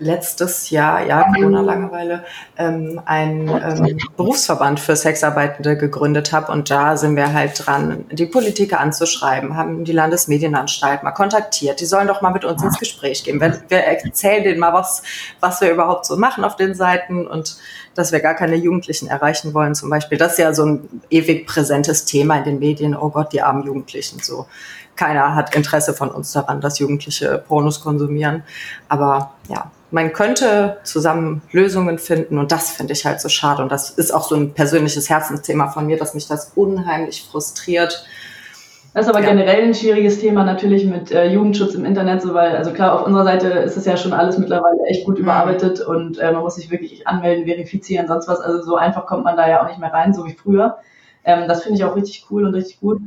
letztes Jahr, ja, Corona-Langeweile, ähm, einen ähm, Berufsverband für Sexarbeitende gegründet habe. Und da sind wir halt dran, die Politiker anzuschreiben, haben die Landesmedienanstalt mal kontaktiert. Die sollen doch mal mit uns ins Gespräch gehen. Wir, wir erzählen denen mal, was, was wir überhaupt so machen auf den Seiten und dass wir gar keine Jugendlichen erreichen wollen zum Beispiel. Das ist ja so ein ewig präsentes Thema in den Medien. Oh Gott, die armen Jugendlichen so keiner hat Interesse von uns daran, dass Jugendliche Pornos konsumieren. Aber ja, man könnte zusammen Lösungen finden und das finde ich halt so schade. Und das ist auch so ein persönliches Herzensthema von mir, dass mich das unheimlich frustriert. Das ist aber ja. generell ein schwieriges Thema natürlich mit äh, Jugendschutz im Internet, so weil, also klar, auf unserer Seite ist es ja schon alles mittlerweile echt gut mhm. überarbeitet und äh, man muss sich wirklich anmelden, verifizieren, sonst was. Also so einfach kommt man da ja auch nicht mehr rein, so wie früher. Ähm, das finde ich auch richtig cool und richtig gut.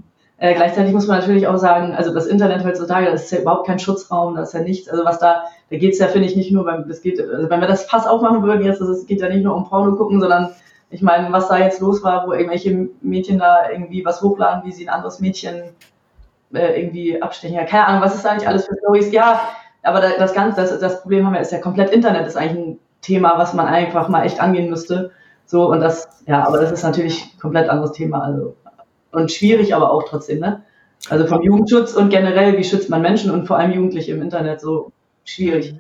Äh, gleichzeitig muss man natürlich auch sagen, also das Internet heutzutage, das ist ja überhaupt kein Schutzraum, das ist ja nichts. Also was da, da geht's ja, finde ich, nicht nur beim, das geht, also wenn wir das Fass aufmachen würden jetzt, es geht ja nicht nur um Porno gucken, sondern ich meine, was da jetzt los war, wo irgendwelche Mädchen da irgendwie was hochladen, wie sie ein anderes Mädchen äh, irgendwie abstechen. Ja, keine Ahnung, was ist da eigentlich alles für Stories? Ja, aber das Ganze, das, das Problem haben wir, ist ja komplett Internet, ist eigentlich ein Thema, was man einfach mal echt angehen müsste. So, und das, ja, aber das ist natürlich ein komplett anderes Thema. Also, und schwierig, aber auch trotzdem, ne? Also vom Jugendschutz und generell, wie schützt man Menschen und vor allem Jugendliche im Internet so schwierig.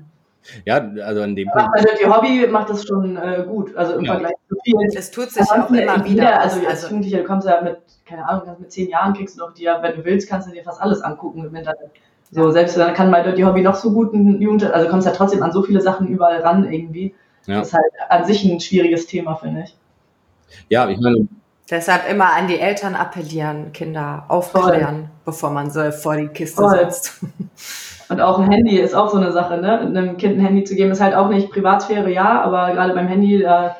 Ja, also an dem Punkt. Also die Hobby macht das schon äh, gut, also im ja. Vergleich zu vielen. Es tut sich auch immer wieder. Also als also, Jugendlicher du kommst ja mit, keine Ahnung, mit zehn Jahren kriegst du doch dir, wenn du willst, kannst du dir fast alles angucken im Internet. So, selbst dann kann mal die Hobby noch so gut ein Jugend, also kommst ja trotzdem an so viele Sachen überall ran irgendwie. Ja. Das ist halt an sich ein schwieriges Thema, finde ich. Ja, ich meine. Deshalb immer an die Eltern appellieren, Kinder aufklären, Voll. bevor man so vor die Kiste Voll. setzt. Und auch ein Handy ist auch so eine Sache, ne? Einem Kind ein Handy zu geben, ist halt auch nicht Privatsphäre, ja, aber gerade beim Handy, da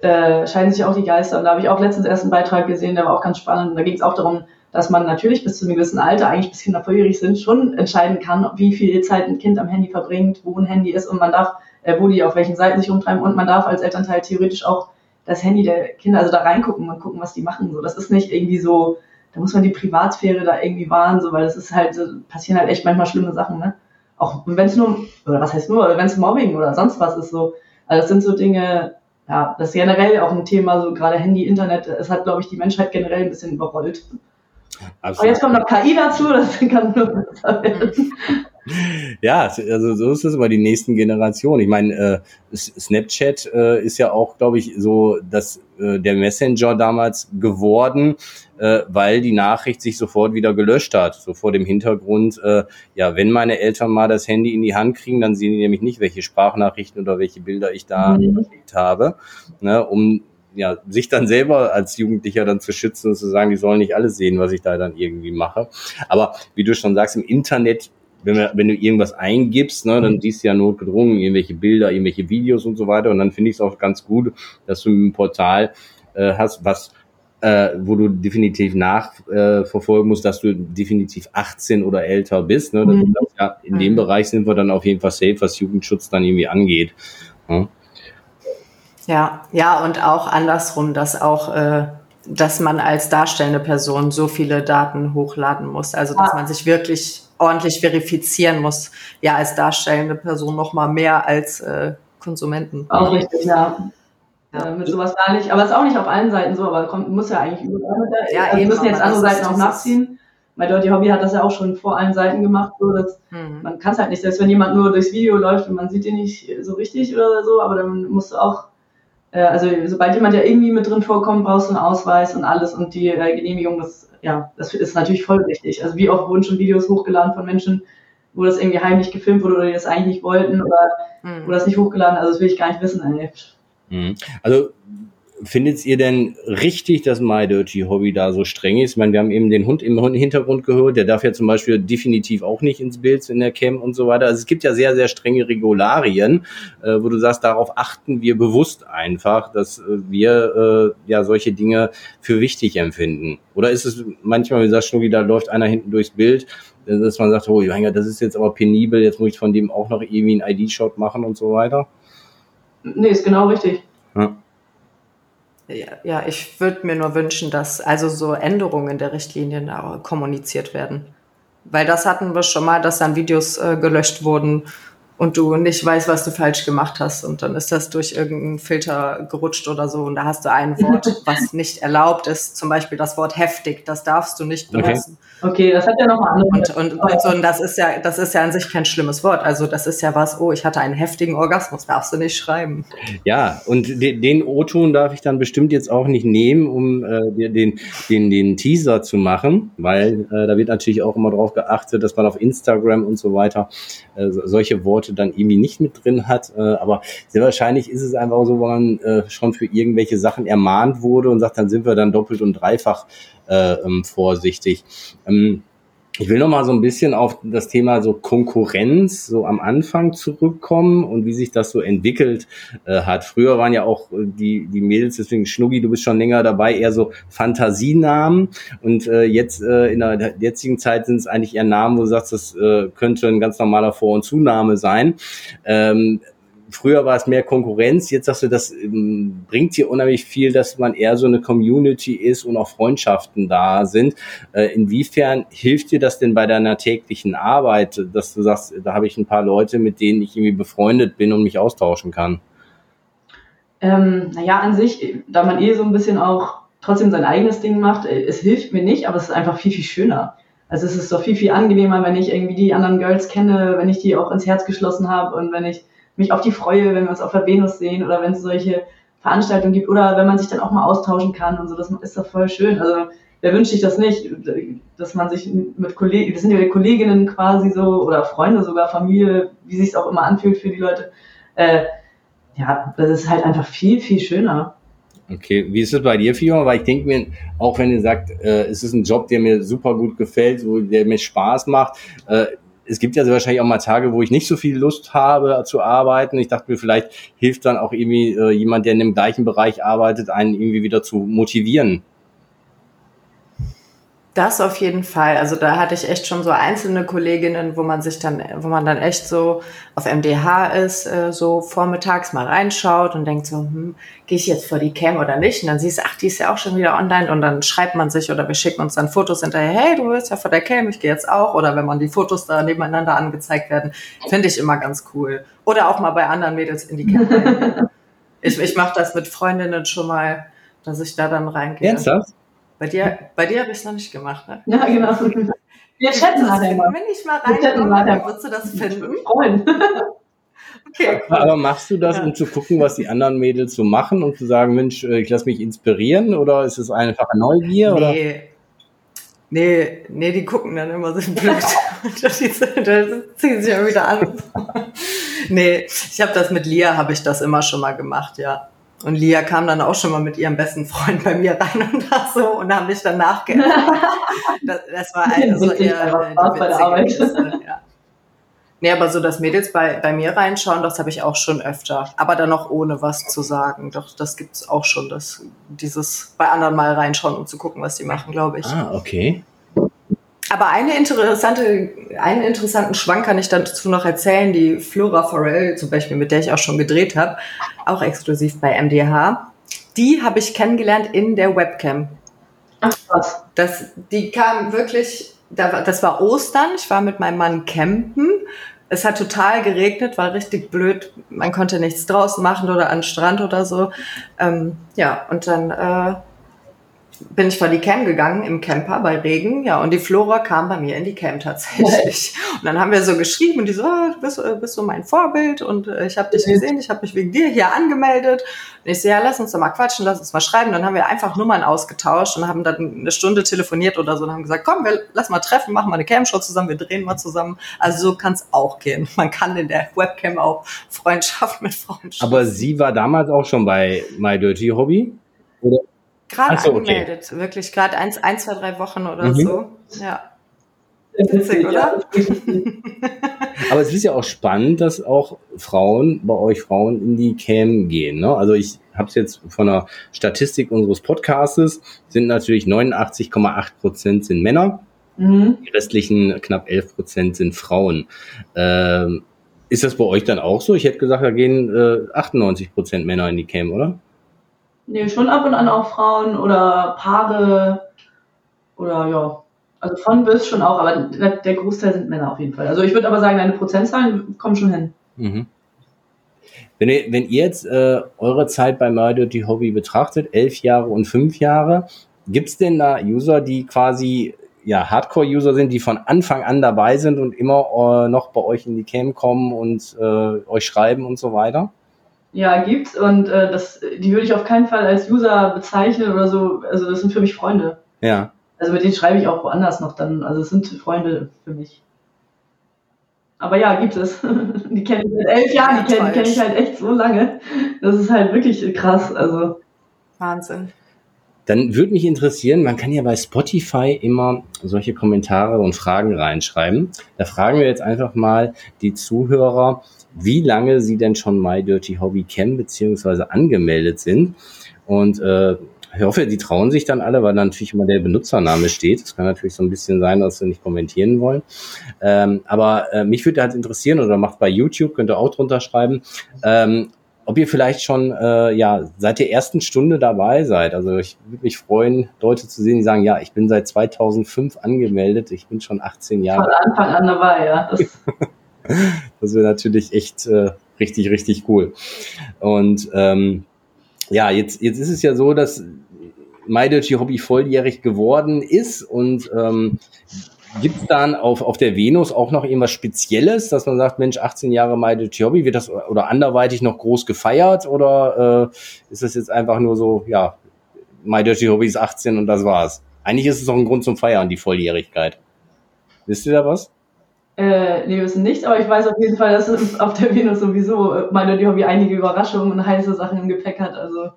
äh, scheiden sich auch die Geister. Und da habe ich auch letztens erst einen Beitrag gesehen, der war auch ganz spannend. Und da ging es auch darum, dass man natürlich bis zu einem gewissen Alter, eigentlich bis Kinder volljährig sind, schon entscheiden kann, wie viel Zeit ein Kind am Handy verbringt, wo ein Handy ist und man darf, äh, wo die auf welchen Seiten sich rumtreiben und man darf als Elternteil theoretisch auch das Handy der Kinder, also da reingucken und gucken, was die machen. So, das ist nicht irgendwie so, da muss man die Privatsphäre da irgendwie wahren, so, weil das ist halt, passieren halt echt manchmal schlimme Sachen, ne? Auch wenn es nur, oder was heißt nur, wenn es Mobbing oder sonst was ist, so. Also das sind so Dinge, ja, das ist generell auch ein Thema, so gerade Handy, Internet, es hat, glaube ich, die Menschheit generell ein bisschen überrollt. Absolut. Aber jetzt kommt noch KI dazu, das kann nur besser werden. Ja, also so ist es über die nächsten Generationen. Ich meine, äh, Snapchat äh, ist ja auch, glaube ich, so dass äh, der Messenger damals geworden, äh, weil die Nachricht sich sofort wieder gelöscht hat. So vor dem Hintergrund, äh, ja, wenn meine Eltern mal das Handy in die Hand kriegen, dann sehen die nämlich nicht, welche Sprachnachrichten oder welche Bilder ich da mhm. geschickt habe, ne, um ja, sich dann selber als Jugendlicher dann zu schützen und zu sagen, die sollen nicht alles sehen, was ich da dann irgendwie mache. Aber wie du schon sagst, im Internet, wenn, wir, wenn du irgendwas eingibst, ne, dann siehst du ja notgedrungen irgendwelche Bilder, irgendwelche Videos und so weiter. Und dann finde ich es auch ganz gut, dass du ein Portal äh, hast, was äh, wo du definitiv nachverfolgen äh, musst, dass du definitiv 18 oder älter bist. Ne? Mhm. ja, in dem Bereich sind wir dann auf jeden Fall safe, was Jugendschutz dann irgendwie angeht. Ja. Ja, ja, und auch andersrum, dass auch, äh, dass man als darstellende Person so viele Daten hochladen muss. Also dass man sich wirklich ordentlich verifizieren muss. Ja, als darstellende Person noch mal mehr als äh, Konsumenten. Auch richtig, ja. ja. Mit sowas gar nicht, aber es ist auch nicht auf allen Seiten so, aber kommt, muss ja eigentlich überall mit der, ja, also müssen jetzt andere Seiten auch nachziehen. Mein Dirty Hobby hat das ja auch schon vor allen Seiten gemacht, so dass mhm. man kann es halt nicht, selbst wenn jemand nur durchs Video läuft und man sieht ihn nicht so richtig oder so, aber dann musst du auch äh, also sobald jemand ja irgendwie mit drin vorkommt, brauchst du einen Ausweis und alles und die äh, Genehmigung, das, ja, das ist natürlich voll wichtig. Also wie oft wurden schon Videos hochgeladen von Menschen, wo das irgendwie heimlich gefilmt wurde oder die das eigentlich nicht wollten oder mhm. wo das nicht hochgeladen, also das will ich gar nicht wissen. Ey. Mhm. Also findet ihr denn richtig, dass My Dirty Hobby da so streng ist? Ich meine, wir haben eben den Hund im Hintergrund gehört, der darf ja zum Beispiel definitiv auch nicht ins Bild in der Cam und so weiter. Also es gibt ja sehr, sehr strenge Regularien, äh, wo du sagst, darauf achten wir bewusst einfach, dass äh, wir äh, ja solche Dinge für wichtig empfinden. Oder ist es manchmal, wie sagst du, da läuft einer hinten durchs Bild, äh, dass man sagt, oh, das ist jetzt aber penibel, jetzt muss ich von dem auch noch irgendwie einen ID-Shot machen und so weiter? Nee, ist genau richtig. Ja. Ja, ja ich würde mir nur wünschen, dass also so Änderungen der Richtlinien kommuniziert werden. Weil das hatten wir schon mal, dass dann Videos äh, gelöscht wurden und du nicht weißt, was du falsch gemacht hast. Und dann ist das durch irgendeinen Filter gerutscht oder so. Und da hast du ein Wort, was nicht erlaubt ist. Zum Beispiel das Wort heftig. Das darfst du nicht benutzen. Okay, okay das hat ja noch andere. Und, und, und, so, und das ist ja, das ist ja an sich kein schlimmes Wort. Also das ist ja was, oh, ich hatte einen heftigen Orgasmus. Darfst du nicht schreiben. Ja, und den, den O-Ton darf ich dann bestimmt jetzt auch nicht nehmen, um äh, den, den, den Teaser zu machen. Weil äh, da wird natürlich auch immer darauf geachtet, dass man auf Instagram und so weiter äh, solche Worte Quote dann irgendwie nicht mit drin hat. Äh, aber sehr wahrscheinlich ist es einfach so, wo man äh, schon für irgendwelche Sachen ermahnt wurde und sagt, dann sind wir dann doppelt und dreifach äh, ähm, vorsichtig. Ähm, ich will noch mal so ein bisschen auf das Thema so Konkurrenz so am Anfang zurückkommen und wie sich das so entwickelt äh, hat. Früher waren ja auch äh, die, die Mädels, deswegen Schnuggi, du bist schon länger dabei, eher so Fantasienamen und äh, jetzt äh, in der jetzigen Zeit sind es eigentlich eher Namen, wo du sagst, das äh, könnte ein ganz normaler Vor- und Zunahme sein. Ähm, früher war es mehr Konkurrenz, jetzt sagst du, das ähm, bringt dir unheimlich viel, dass man eher so eine Community ist und auch Freundschaften da sind. Äh, inwiefern hilft dir das denn bei deiner täglichen Arbeit, dass du sagst, da habe ich ein paar Leute, mit denen ich irgendwie befreundet bin und mich austauschen kann? Ähm, naja, an sich, da man eh so ein bisschen auch trotzdem sein eigenes Ding macht, äh, es hilft mir nicht, aber es ist einfach viel, viel schöner. Also es ist doch viel, viel angenehmer, wenn ich irgendwie die anderen Girls kenne, wenn ich die auch ins Herz geschlossen habe und wenn ich mich auf die freue, wenn wir uns auf der Venus sehen oder wenn es solche Veranstaltungen gibt oder wenn man sich dann auch mal austauschen kann und so, das ist doch voll schön. Also wer wünscht sich das nicht, dass man sich mit Kollegen, das sind ja Kolleginnen quasi so oder Freunde sogar, Familie, wie sich es auch immer anfühlt für die Leute. Äh, ja, das ist halt einfach viel, viel schöner. Okay, wie ist es bei dir, Fiona? Weil ich denke mir, auch wenn ihr sagt, äh, es ist ein Job, der mir super gut gefällt, der mir Spaß macht, äh, es gibt ja wahrscheinlich auch mal Tage, wo ich nicht so viel Lust habe zu arbeiten. Ich dachte mir, vielleicht hilft dann auch irgendwie äh, jemand, der in dem gleichen Bereich arbeitet, einen irgendwie wieder zu motivieren. Das auf jeden Fall. Also da hatte ich echt schon so einzelne Kolleginnen, wo man sich dann, wo man dann echt so auf MDH ist, äh, so vormittags mal reinschaut und denkt so, hm, gehe ich jetzt vor die Cam oder nicht? Und dann siehst du, ach, die ist ja auch schon wieder online und dann schreibt man sich oder wir schicken uns dann Fotos hinterher, hey, du bist ja vor der Cam, ich gehe jetzt auch. Oder wenn man die Fotos da nebeneinander angezeigt werden, finde ich immer ganz cool. Oder auch mal bei anderen Mädels in die Cam rein. ich ich mache das mit Freundinnen schon mal, dass ich da dann reingehe. Ernsthaft? Bei dir, bei dir habe ich es noch nicht gemacht, ne? Ja, genau. Wir chatten nachher mal. Wenn ich mal reinkomme, dann wirst du das finden. Freuen. Okay, cool. Aber machst du das, ja. um zu gucken, was die anderen Mädels so machen und zu sagen, Mensch, äh, ich lasse mich inspirieren oder ist es einfach Neugier? Nee. Oder? Nee, nee, die gucken dann immer so blöd. das ziehen sie ja wieder an. nee, ich habe das mit Lia, habe ich das immer schon mal gemacht, ja. Und Lia kam dann auch schon mal mit ihrem besten Freund bei mir rein und da so und haben mich dann nachgeändert. das, das war also eher die ja. Nee, aber so, dass Mädels bei, bei mir reinschauen, das habe ich auch schon öfter. Aber dann noch ohne was zu sagen. Doch, das gibt's auch schon, das, dieses bei anderen mal reinschauen, um zu gucken, was die machen, glaube ich. Ah, okay. Aber eine interessante, einen interessanten Schwank kann ich dazu noch erzählen. Die Flora Forel, zum Beispiel, mit der ich auch schon gedreht habe, auch exklusiv bei MDH, die habe ich kennengelernt in der Webcam. Ach was. Das, die kam wirklich, das war Ostern, ich war mit meinem Mann campen. Es hat total geregnet, war richtig blöd. Man konnte nichts draußen machen oder an den Strand oder so. Ähm, ja, und dann äh, bin ich vor die Cam gegangen im Camper bei Regen, ja, und die Flora kam bei mir in die Cam tatsächlich. Und dann haben wir so geschrieben und die so, du bist, bist so mein Vorbild und äh, ich habe dich gesehen, ich habe mich wegen dir hier angemeldet. Und ich so, ja, lass uns doch mal quatschen, lass uns mal schreiben. Dann haben wir einfach Nummern ausgetauscht und haben dann eine Stunde telefoniert oder so und haben gesagt, komm, wir, lass mal treffen, machen mal eine Cam-Show zusammen, wir drehen mal zusammen. Also so kann es auch gehen. Man kann in der Webcam auch Freundschaft mit Frauen Aber sie war damals auch schon bei My Dirty Hobby? Oder? Gerade so, angemeldet, okay. wirklich gerade eins, ein, zwei, drei Wochen oder mhm. so. Ja. Witzig, oder? Aber es ist ja auch spannend, dass auch Frauen, bei euch Frauen in die Cam gehen. Ne? Also ich habe es jetzt von der Statistik unseres Podcastes, sind natürlich 89,8 Prozent sind Männer, mhm. die restlichen knapp 11 Prozent sind Frauen. Ähm, ist das bei euch dann auch so? Ich hätte gesagt, da gehen äh, 98 Prozent Männer in die Cam, oder? Nee, schon ab und an auch Frauen oder Paare oder ja. Also von bis schon auch, aber der Großteil sind Männer auf jeden Fall. Also ich würde aber sagen, deine Prozentzahlen kommen schon hin. Mhm. Wenn ihr, wenn ihr jetzt äh, eure Zeit bei My Dirty Hobby betrachtet, elf Jahre und fünf Jahre, gibt es denn da User, die quasi ja, Hardcore-User sind, die von Anfang an dabei sind und immer äh, noch bei euch in die Cam kommen und äh, euch schreiben und so weiter? Ja, gibt's und äh, das, die würde ich auf keinen Fall als User bezeichnen oder so. Also das sind für mich Freunde. Ja. Also mit denen schreibe ich auch woanders noch dann. Also es sind Freunde für mich. Aber ja, gibt es. Die kenne ich seit elf Jahren, die kenne kenn ich halt echt so lange. Das ist halt wirklich krass. Also. Wahnsinn. Dann würde mich interessieren, man kann ja bei Spotify immer solche Kommentare und Fragen reinschreiben. Da fragen wir jetzt einfach mal die Zuhörer, wie lange sie denn schon My Dirty Hobby kennen beziehungsweise angemeldet sind. Und äh, ich hoffe, die trauen sich dann alle, weil dann natürlich immer der Benutzername steht. Das kann natürlich so ein bisschen sein, dass sie nicht kommentieren wollen. Ähm, aber äh, mich würde halt interessieren, oder macht bei YouTube, könnt ihr auch drunter schreiben, ähm, ob ihr vielleicht schon äh, ja seit der ersten Stunde dabei seid. Also ich würde mich freuen, Leute zu sehen, die sagen, ja, ich bin seit 2005 angemeldet, ich bin schon 18 Jahre. Von Anfang an dabei, ja. Das, wäre natürlich echt äh, richtig, richtig cool. Und ähm, ja, jetzt, jetzt ist es ja so, dass My Dirty Hobby volljährig geworden ist und ähm, Gibt es dann auf, auf der Venus auch noch irgendwas Spezielles, dass man sagt, Mensch, 18 Jahre Dirty Hobby, wird das oder anderweitig noch groß gefeiert oder äh, ist das jetzt einfach nur so, ja, My Hobby ist 18 und das war's? Eigentlich ist es doch ein Grund zum Feiern, die Volljährigkeit. Wisst ihr da was? Äh, nee, wir wissen nichts, aber ich weiß auf jeden Fall, dass es auf der Venus sowieso äh, Dirty Hobby einige Überraschungen und heiße Sachen im Gepäck hat. Also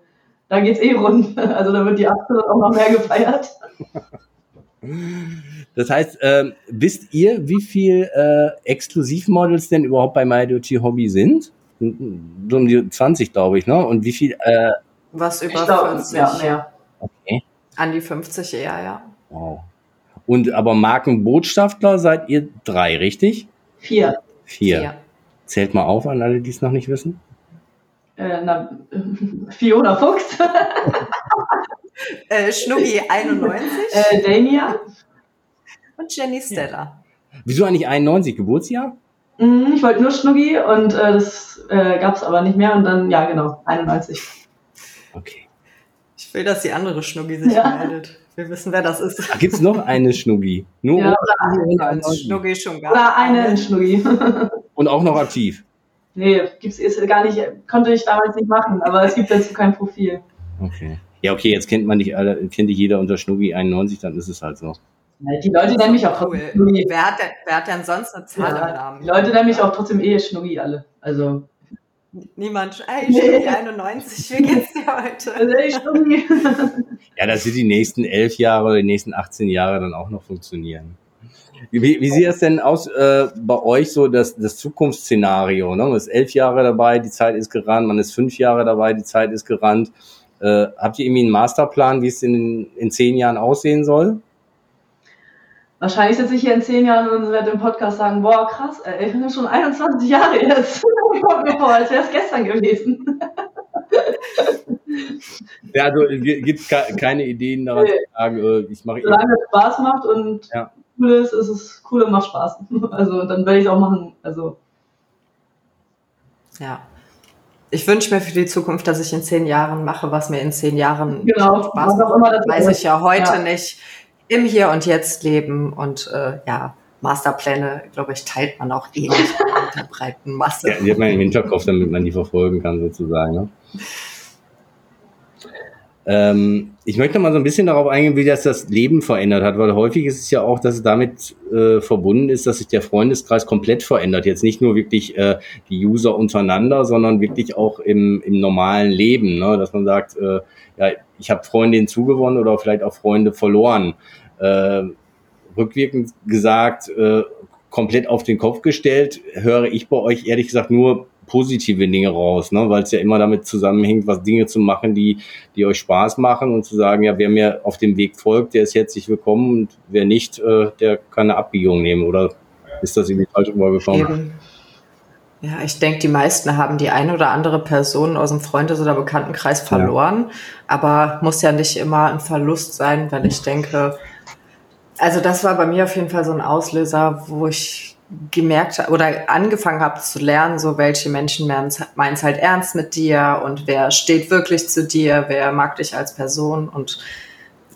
da geht's eh rund. Also da wird die 18 auch noch mehr gefeiert. Das heißt, äh, wisst ihr, wie viel äh, Exklusivmodels denn überhaupt bei My Dirty Hobby sind? So um die 20, glaube ich, ne? Und wie viel? Äh, Was über glaub, 50. Ja, mehr. okay. An die 50 eher, ja. Wow. Und aber Markenbotschafter seid ihr drei, richtig? Vier. Vier. Vier. Zählt mal auf an alle, die es noch nicht wissen. Äh, na, Fiona Fuchs, Äh, Schnuggi 91 äh, Dania. und Jenny Stella. Wieso eigentlich 91 Geburtsjahr? Mhm, ich wollte nur Schnuggi und äh, das äh, gab es aber nicht mehr und dann, ja genau, 91. Okay. Ich will, dass die andere Schnuggi sich Ja. meldet. Wir wissen, wer das ist. Gibt es noch eine Schnuggi? Nur Ja, Als Schnuggi schon gar Oder eine in Schnuggi. und auch noch aktiv. nee, gibt's ist gar nicht, konnte ich damals nicht machen, aber es gibt dazu kein Profil. Okay. Ja, okay, jetzt kennt man nicht alle, kennt dich jeder unter Schnuggi 91, dann ist es halt so. Die Leute nennen mich auch Cool. trotzdem Schnuggi. Wer hat, denn, wer hat denn sonst eine Zahl im Ja, Namen? die Leute nennen mich auch trotzdem eh Schnuggi alle. Also, Niemand. Ey, Schnuggi 91, wie geht's dir heute? also. Ja, das wird die nächsten elf Jahre oder die nächsten 18 Jahre dann auch noch funktionieren. Wie, wie sieht das denn aus äh, bei euch so, das, das Zukunftsszenario? Ne? Man ist elf Jahre dabei, die Zeit ist gerannt, man ist fünf Jahre dabei, die Zeit ist gerannt. Äh, habt ihr irgendwie einen Masterplan, wie es in, in zehn Jahren aussehen soll? Wahrscheinlich sitze ich hier in zehn Jahren und werde im Podcast sagen, boah, krass, ey, ich bin schon 21 Jahre jetzt. Kommt mir vor, als wäre es gestern gewesen. Ja, also gibt ke keine Ideen daran Nee. zu sagen, äh, ich mache Solange es Spaß macht und Ja. cool ist, ist es cool und macht Spaß. Also dann werde ich es auch machen. Also Ja. Ich wünsche mir für die Zukunft, dass ich in zehn Jahren mache, was mir in zehn Jahren Genau, Spaß macht. immer das Weiß ich ja heute Ja. nicht. Im Hier und Jetzt leben und äh, ja, Masterpläne, glaube ich, teilt man auch eh nicht mit der breiten Masse. Ja, die hat man im Hinterkopf, damit man die verfolgen kann, sozusagen. Ne? Ähm, ich möchte mal so ein bisschen darauf eingehen, wie das das Leben verändert hat, weil häufig ist es ja auch, dass es damit äh, verbunden ist, dass sich der Freundeskreis komplett verändert. Jetzt nicht nur wirklich äh, die User untereinander, sondern wirklich auch im, im normalen Leben, ne? dass man sagt, äh, ja, ich habe Freundinnen zugewonnen oder vielleicht auch Freunde verloren. Äh, rückwirkend gesagt, äh, komplett auf den Kopf gestellt, höre ich bei euch ehrlich gesagt nur positive Dinge raus, ne? weil es ja immer damit zusammenhängt, was Dinge zu machen, die, die euch Spaß machen und zu sagen, ja, wer mir auf dem Weg folgt, der ist herzlich willkommen und wer nicht, äh, der kann eine Abbiegung nehmen oder ist das irgendwie falsch rübergekommen? Eben. Ja, ich denke, die meisten haben die eine oder andere Person aus dem Freundes- oder Bekanntenkreis verloren, aber muss ja nicht immer ein Verlust sein, weil ich denke, also das war bei mir auf jeden Fall so ein Auslöser, wo ich gemerkt oder angefangen habe zu lernen, so welche Menschen meinen es halt ernst mit dir und wer steht wirklich zu dir, wer mag dich als Person und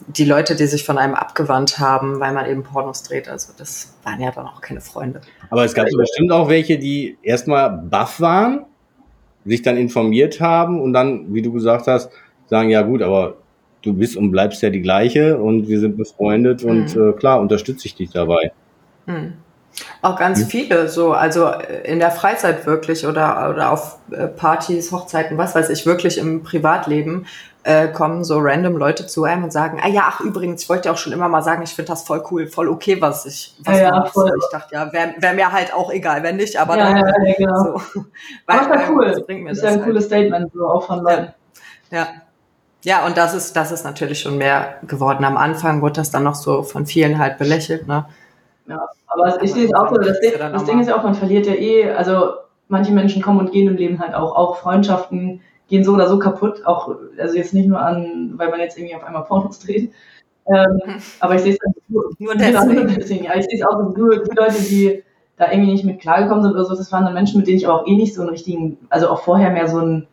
die Leute, die sich von einem abgewandt haben, weil man eben Pornos dreht, also das waren ja dann auch keine Freunde. Aber es gab so bestimmt auch welche, die erstmal baff waren, sich dann informiert haben und dann, wie du gesagt hast, sagen, ja gut, aber du bist und bleibst ja die gleiche und wir sind befreundet und Mhm. äh, klar, unterstütze ich dich dabei. Hm. Auch ganz Hm. viele, so, also äh, in der Freizeit wirklich oder, oder auf äh, Partys, Hochzeiten, was weiß ich, wirklich im Privatleben äh, kommen so random Leute zu einem und sagen, ah ja, ach übrigens, ich wollte ja auch schon immer mal sagen, ich finde das voll cool, voll okay, was ich, was Ja, ja. Ich dachte, ja, wäre wär mir halt auch egal, wenn nicht, aber ja, dann, ja, ja, genau. so. Aber ist ja weil, cool. das bringt mir ist das ja ein halt. cooles Statement so auch von Leuten. Ja. Ja, und das ist, das ist natürlich schon mehr geworden. Am Anfang wurde das dann noch so von vielen halt belächelt, ne? Ja, aber ich sehe es auch so, das, Ding, das Ding ist ja auch, man verliert ja eh, also manche Menschen kommen und gehen im Leben halt auch, auch Freundschaften gehen so oder so kaputt, auch, also jetzt nicht nur an, weil man jetzt irgendwie auf einmal Pornos dreht, ähm, aber ich sehe es nur, nur deswegen. Ja, ich sehe es auch nur die Leute, die da irgendwie nicht mit klargekommen sind oder so, das waren dann Menschen, mit denen ich aber auch eh nicht so einen richtigen, also auch vorher mehr so einen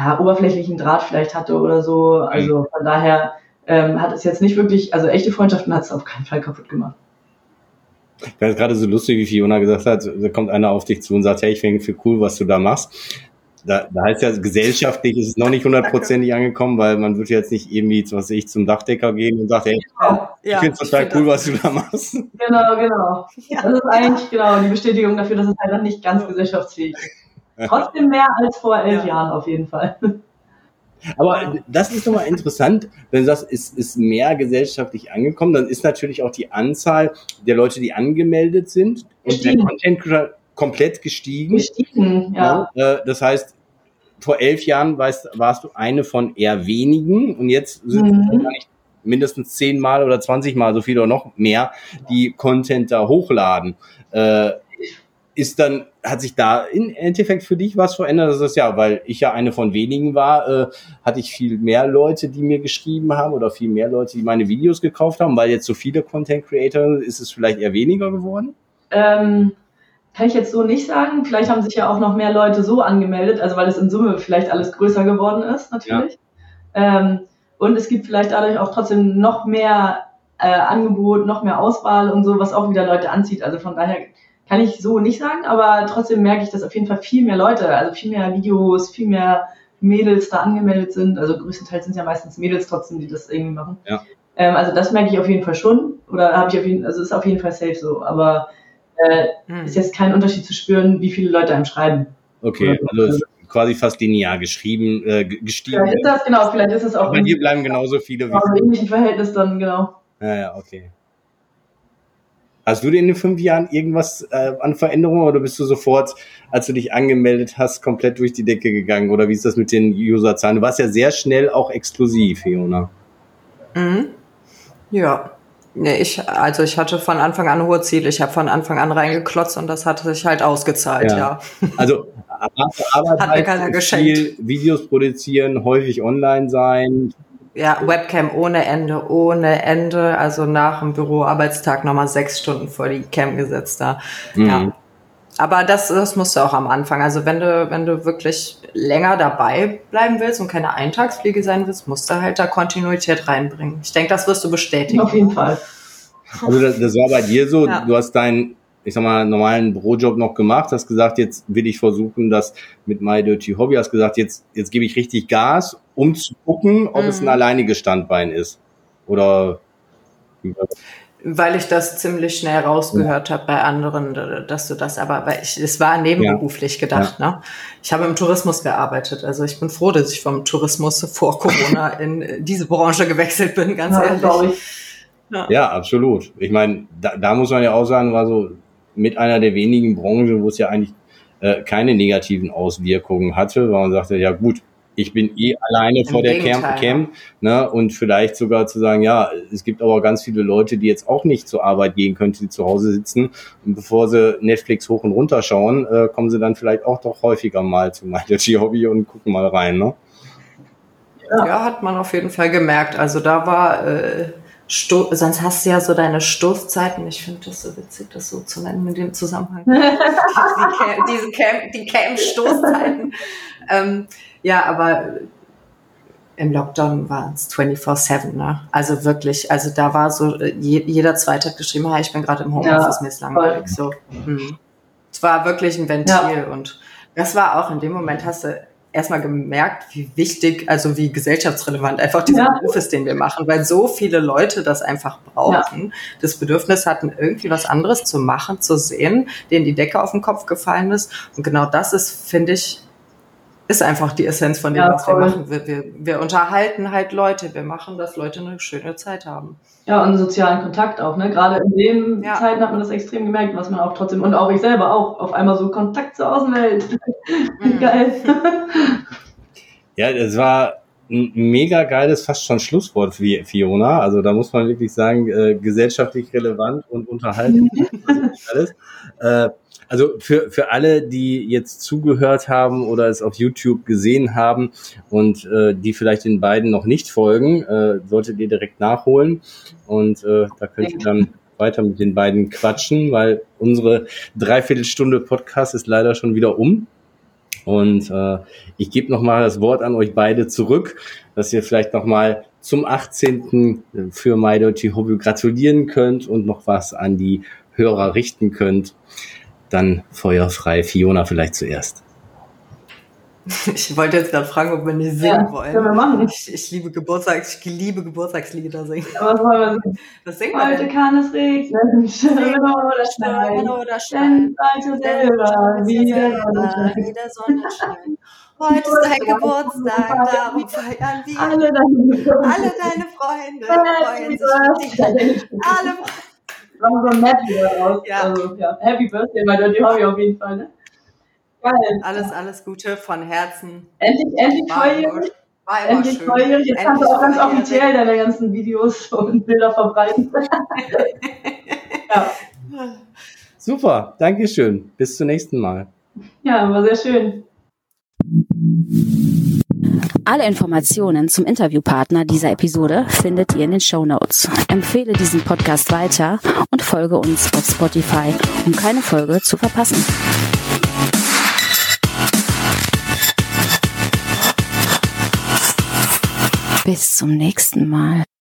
ja, oberflächlichen Draht vielleicht hatte oder so. Also von daher ähm, hat es jetzt nicht wirklich, also echte Freundschaften hat es auf keinen Fall kaputt gemacht. Ich fand es gerade so lustig, wie Fiona gesagt hat, da kommt einer auf dich zu und sagt, hey, ich finde für cool, was du da machst. Da, da heißt ja, gesellschaftlich ist es noch nicht hundertprozentig angekommen, weil man wird jetzt nicht irgendwie, was weiß ich, zum Dachdecker gehen und sagt, hey, genau. ich finde es total find cool, was du da machst. Genau, genau. Ja. Das ist eigentlich genau die Bestätigung dafür, dass es halt dann nicht ganz gesellschaftsfähig ist. Trotzdem mehr als vor elf ja. Jahren auf jeden Fall. Aber das ist nochmal interessant, wenn du sagst, es ist mehr gesellschaftlich angekommen, dann ist natürlich auch die Anzahl der Leute, die angemeldet sind gestiegen. und der Content komplett gestiegen. Gestiegen, ja. ja. Äh, das heißt, vor elf Jahren warst, warst, du eine von eher wenigen und jetzt sind mhm. es mindestens zehnmal oder zwanzigmal so viel oder noch mehr, die Content da hochladen. Äh, ist dann, hat sich da im Endeffekt für dich was verändert? Das ist ja, weil ich ja eine von wenigen war, äh, hatte ich viel mehr Leute, die mir geschrieben haben oder viel mehr Leute, die meine Videos gekauft haben, weil jetzt so viele Content Creator ist es vielleicht eher weniger geworden? Ähm, kann ich jetzt so nicht sagen. Vielleicht haben sich ja auch noch mehr Leute so angemeldet, also weil es in Summe vielleicht alles größer geworden ist, natürlich. Ja. Ähm, und es gibt vielleicht dadurch auch trotzdem noch mehr äh, Angebot, noch mehr Auswahl und so, was auch wieder Leute anzieht. Also von daher kann ich so nicht sagen, aber trotzdem merke ich, dass auf jeden Fall viel mehr Leute, also viel mehr Videos, viel mehr Mädels da angemeldet sind. Also größtenteils sind es ja meistens Mädels trotzdem, die das irgendwie machen. Ja. Ähm, also das merke ich auf jeden Fall schon. Oder habe ich auf jeden also ist auf jeden Fall safe so. Aber äh, hm. ist jetzt kein Unterschied zu spüren, wie viele Leute einem schreiben. Okay, also ist quasi fast linear geschrieben, äh, gestiegen. Vielleicht ist das, genau, vielleicht ist es auch. Bei dir bleiben genauso viele wie. Im ähnlichen Verhältnis dann, genau. Ja, ja, okay. Hast du dir in den fünf Jahren irgendwas äh, an Veränderungen oder bist du sofort, als du dich angemeldet hast, komplett durch die Decke gegangen? Oder wie ist das mit den Userzahlen? Du warst ja sehr schnell auch exklusiv, Fiona. Mhm. Ja. Nee, ich, also ich hatte von Anfang an hohe Ziele. Ich habe von Anfang an reingeklotzt und das hat sich halt ausgezahlt, ja. ja. Also Arbeit hat mir keiner geschenkt. viel Videos produzieren, häufig online sein, ja, Webcam ohne Ende, ohne Ende. Also nach dem Büroarbeitstag nochmal sechs Stunden vor die Cam gesetzt da. Mhm. Ja. Aber das, das musst du auch am Anfang. Also wenn du, wenn du wirklich länger dabei bleiben willst und keine Eintagsfliege sein willst, musst du halt da Kontinuität reinbringen. Ich denke, das wirst du bestätigen. Auf jeden Fall. Also das, das war bei dir so, ja. du hast dein ich sag mal, normalen Bürojob noch gemacht, hast gesagt, jetzt will ich versuchen, das mit My Dirty Hobby, hast gesagt, jetzt, jetzt gebe ich richtig Gas, um zu gucken, ob mhm. es ein mhm. alleiniges Standbein ist. Oder weil ich das ziemlich schnell rausgehört ja. habe bei anderen, dass du das aber, weil ich, es war nebenberuflich ja. gedacht, ja. ne? Ich habe im Tourismus gearbeitet, also ich bin froh, dass ich vom Tourismus vor Corona in diese Branche gewechselt bin, ganz ehrlich. Ja. absolut. Ich meine, da, da muss man ja auch sagen, war so mit einer der wenigen Branchen, wo es ja eigentlich äh, keine negativen Auswirkungen hatte, weil man sagte, ja gut, ich bin eh alleine Im vor der Camp, Camp ne, und vielleicht sogar zu sagen, ja, es gibt aber ganz viele Leute, die jetzt auch nicht zur Arbeit gehen können, die zu Hause sitzen und bevor sie Netflix hoch und runter schauen, äh, kommen sie dann vielleicht auch doch häufiger mal zu MyDG Hobby und gucken mal rein, ne? Ja. ja, hat man auf jeden Fall gemerkt. Also da war äh, Sto sonst hast du ja so deine Stoßzeiten. Ich finde das so witzig, das so zu nennen in dem Zusammenhang. die, Cam, diese Cam, die Cam-Stoßzeiten. ähm, ja, aber im Lockdown war es 24-7, ne? Also wirklich, also da war so, jeder zweite hat geschrieben, hey, ich bin gerade im Homeoffice, ja, mir ist langweilig. So, hm. Es war wirklich ein Ventil ja. und das war auch in dem Moment hast du erstmal gemerkt, wie wichtig, also wie gesellschaftsrelevant einfach dieser ja. Beruf ist, den wir machen, weil so viele Leute das einfach brauchen, ja. das Bedürfnis hatten, irgendwie was anderes zu machen, zu sehen, denen die Decke auf den Kopf gefallen ist. Und genau das ist, finde ich, ist einfach die Essenz von dem, ja, was wir machen. Wir, wir, wir unterhalten halt Leute, wir machen, dass Leute eine schöne Zeit haben. Ja, und sozialen Kontakt auch, ne? Gerade in den ja. Zeiten hat man das extrem gemerkt, was man auch trotzdem, und auch ich selber auch, auf einmal so Kontakt zur Außenwelt. Mhm. Geil. ja, das war, ein mega geiles, fast schon Schlusswort, Fiona. Also da muss man wirklich sagen, äh, gesellschaftlich relevant und unterhalten. alles. Äh, also für, für alle, die jetzt zugehört haben oder es auf YouTube gesehen haben und äh, die vielleicht den beiden noch nicht folgen, äh, solltet ihr direkt nachholen. Und äh, da könnt ihr dann weiter mit den beiden quatschen, weil unsere Dreiviertelstunde Podcast ist leider schon wieder um. Und äh, ich gebe nochmal das Wort an euch beide zurück, dass ihr vielleicht nochmal zum 18. für My Dirty Hobby gratulieren könnt und noch was an die Hörer richten könnt. Dann feuerfrei. Fiona vielleicht zuerst. Ich wollte jetzt gerade fragen, ob wir nicht singen ja, wollen. Können wir machen. Ich, ich liebe Geburtstags, ich liebe Geburtstagslieder singen. Aber was wollen wir singen? Was singen wir Heute kann es regnen, stürmen oder schneien. oder schneien. Denn heute selber wieder wieder Sonnenschein. Heute ist dein Geburtstag, damit feiern wir. Alle deine, Alle deine Freunde freuen sich für dich. Machen so ein Happy daraus. Ja. Also, ja. Happy Birthday, weil die Hobby auf jeden Fall, ne? Geil. Alles, alles Gute von Herzen. Endlich, endlich volljährig. Endlich volljährig. Jetzt kannst du auch ganz offiziell deine ganzen Videos und Bilder verbreiten. ja. Super, Dankeschön. Bis zum nächsten Mal. Ja, war sehr schön. Alle Informationen zum Interviewpartner dieser Episode findet ihr in den Show Notes. Empfehle diesen Podcast weiter und folge uns auf Spotify, um keine Folge zu verpassen. Bis zum nächsten Mal.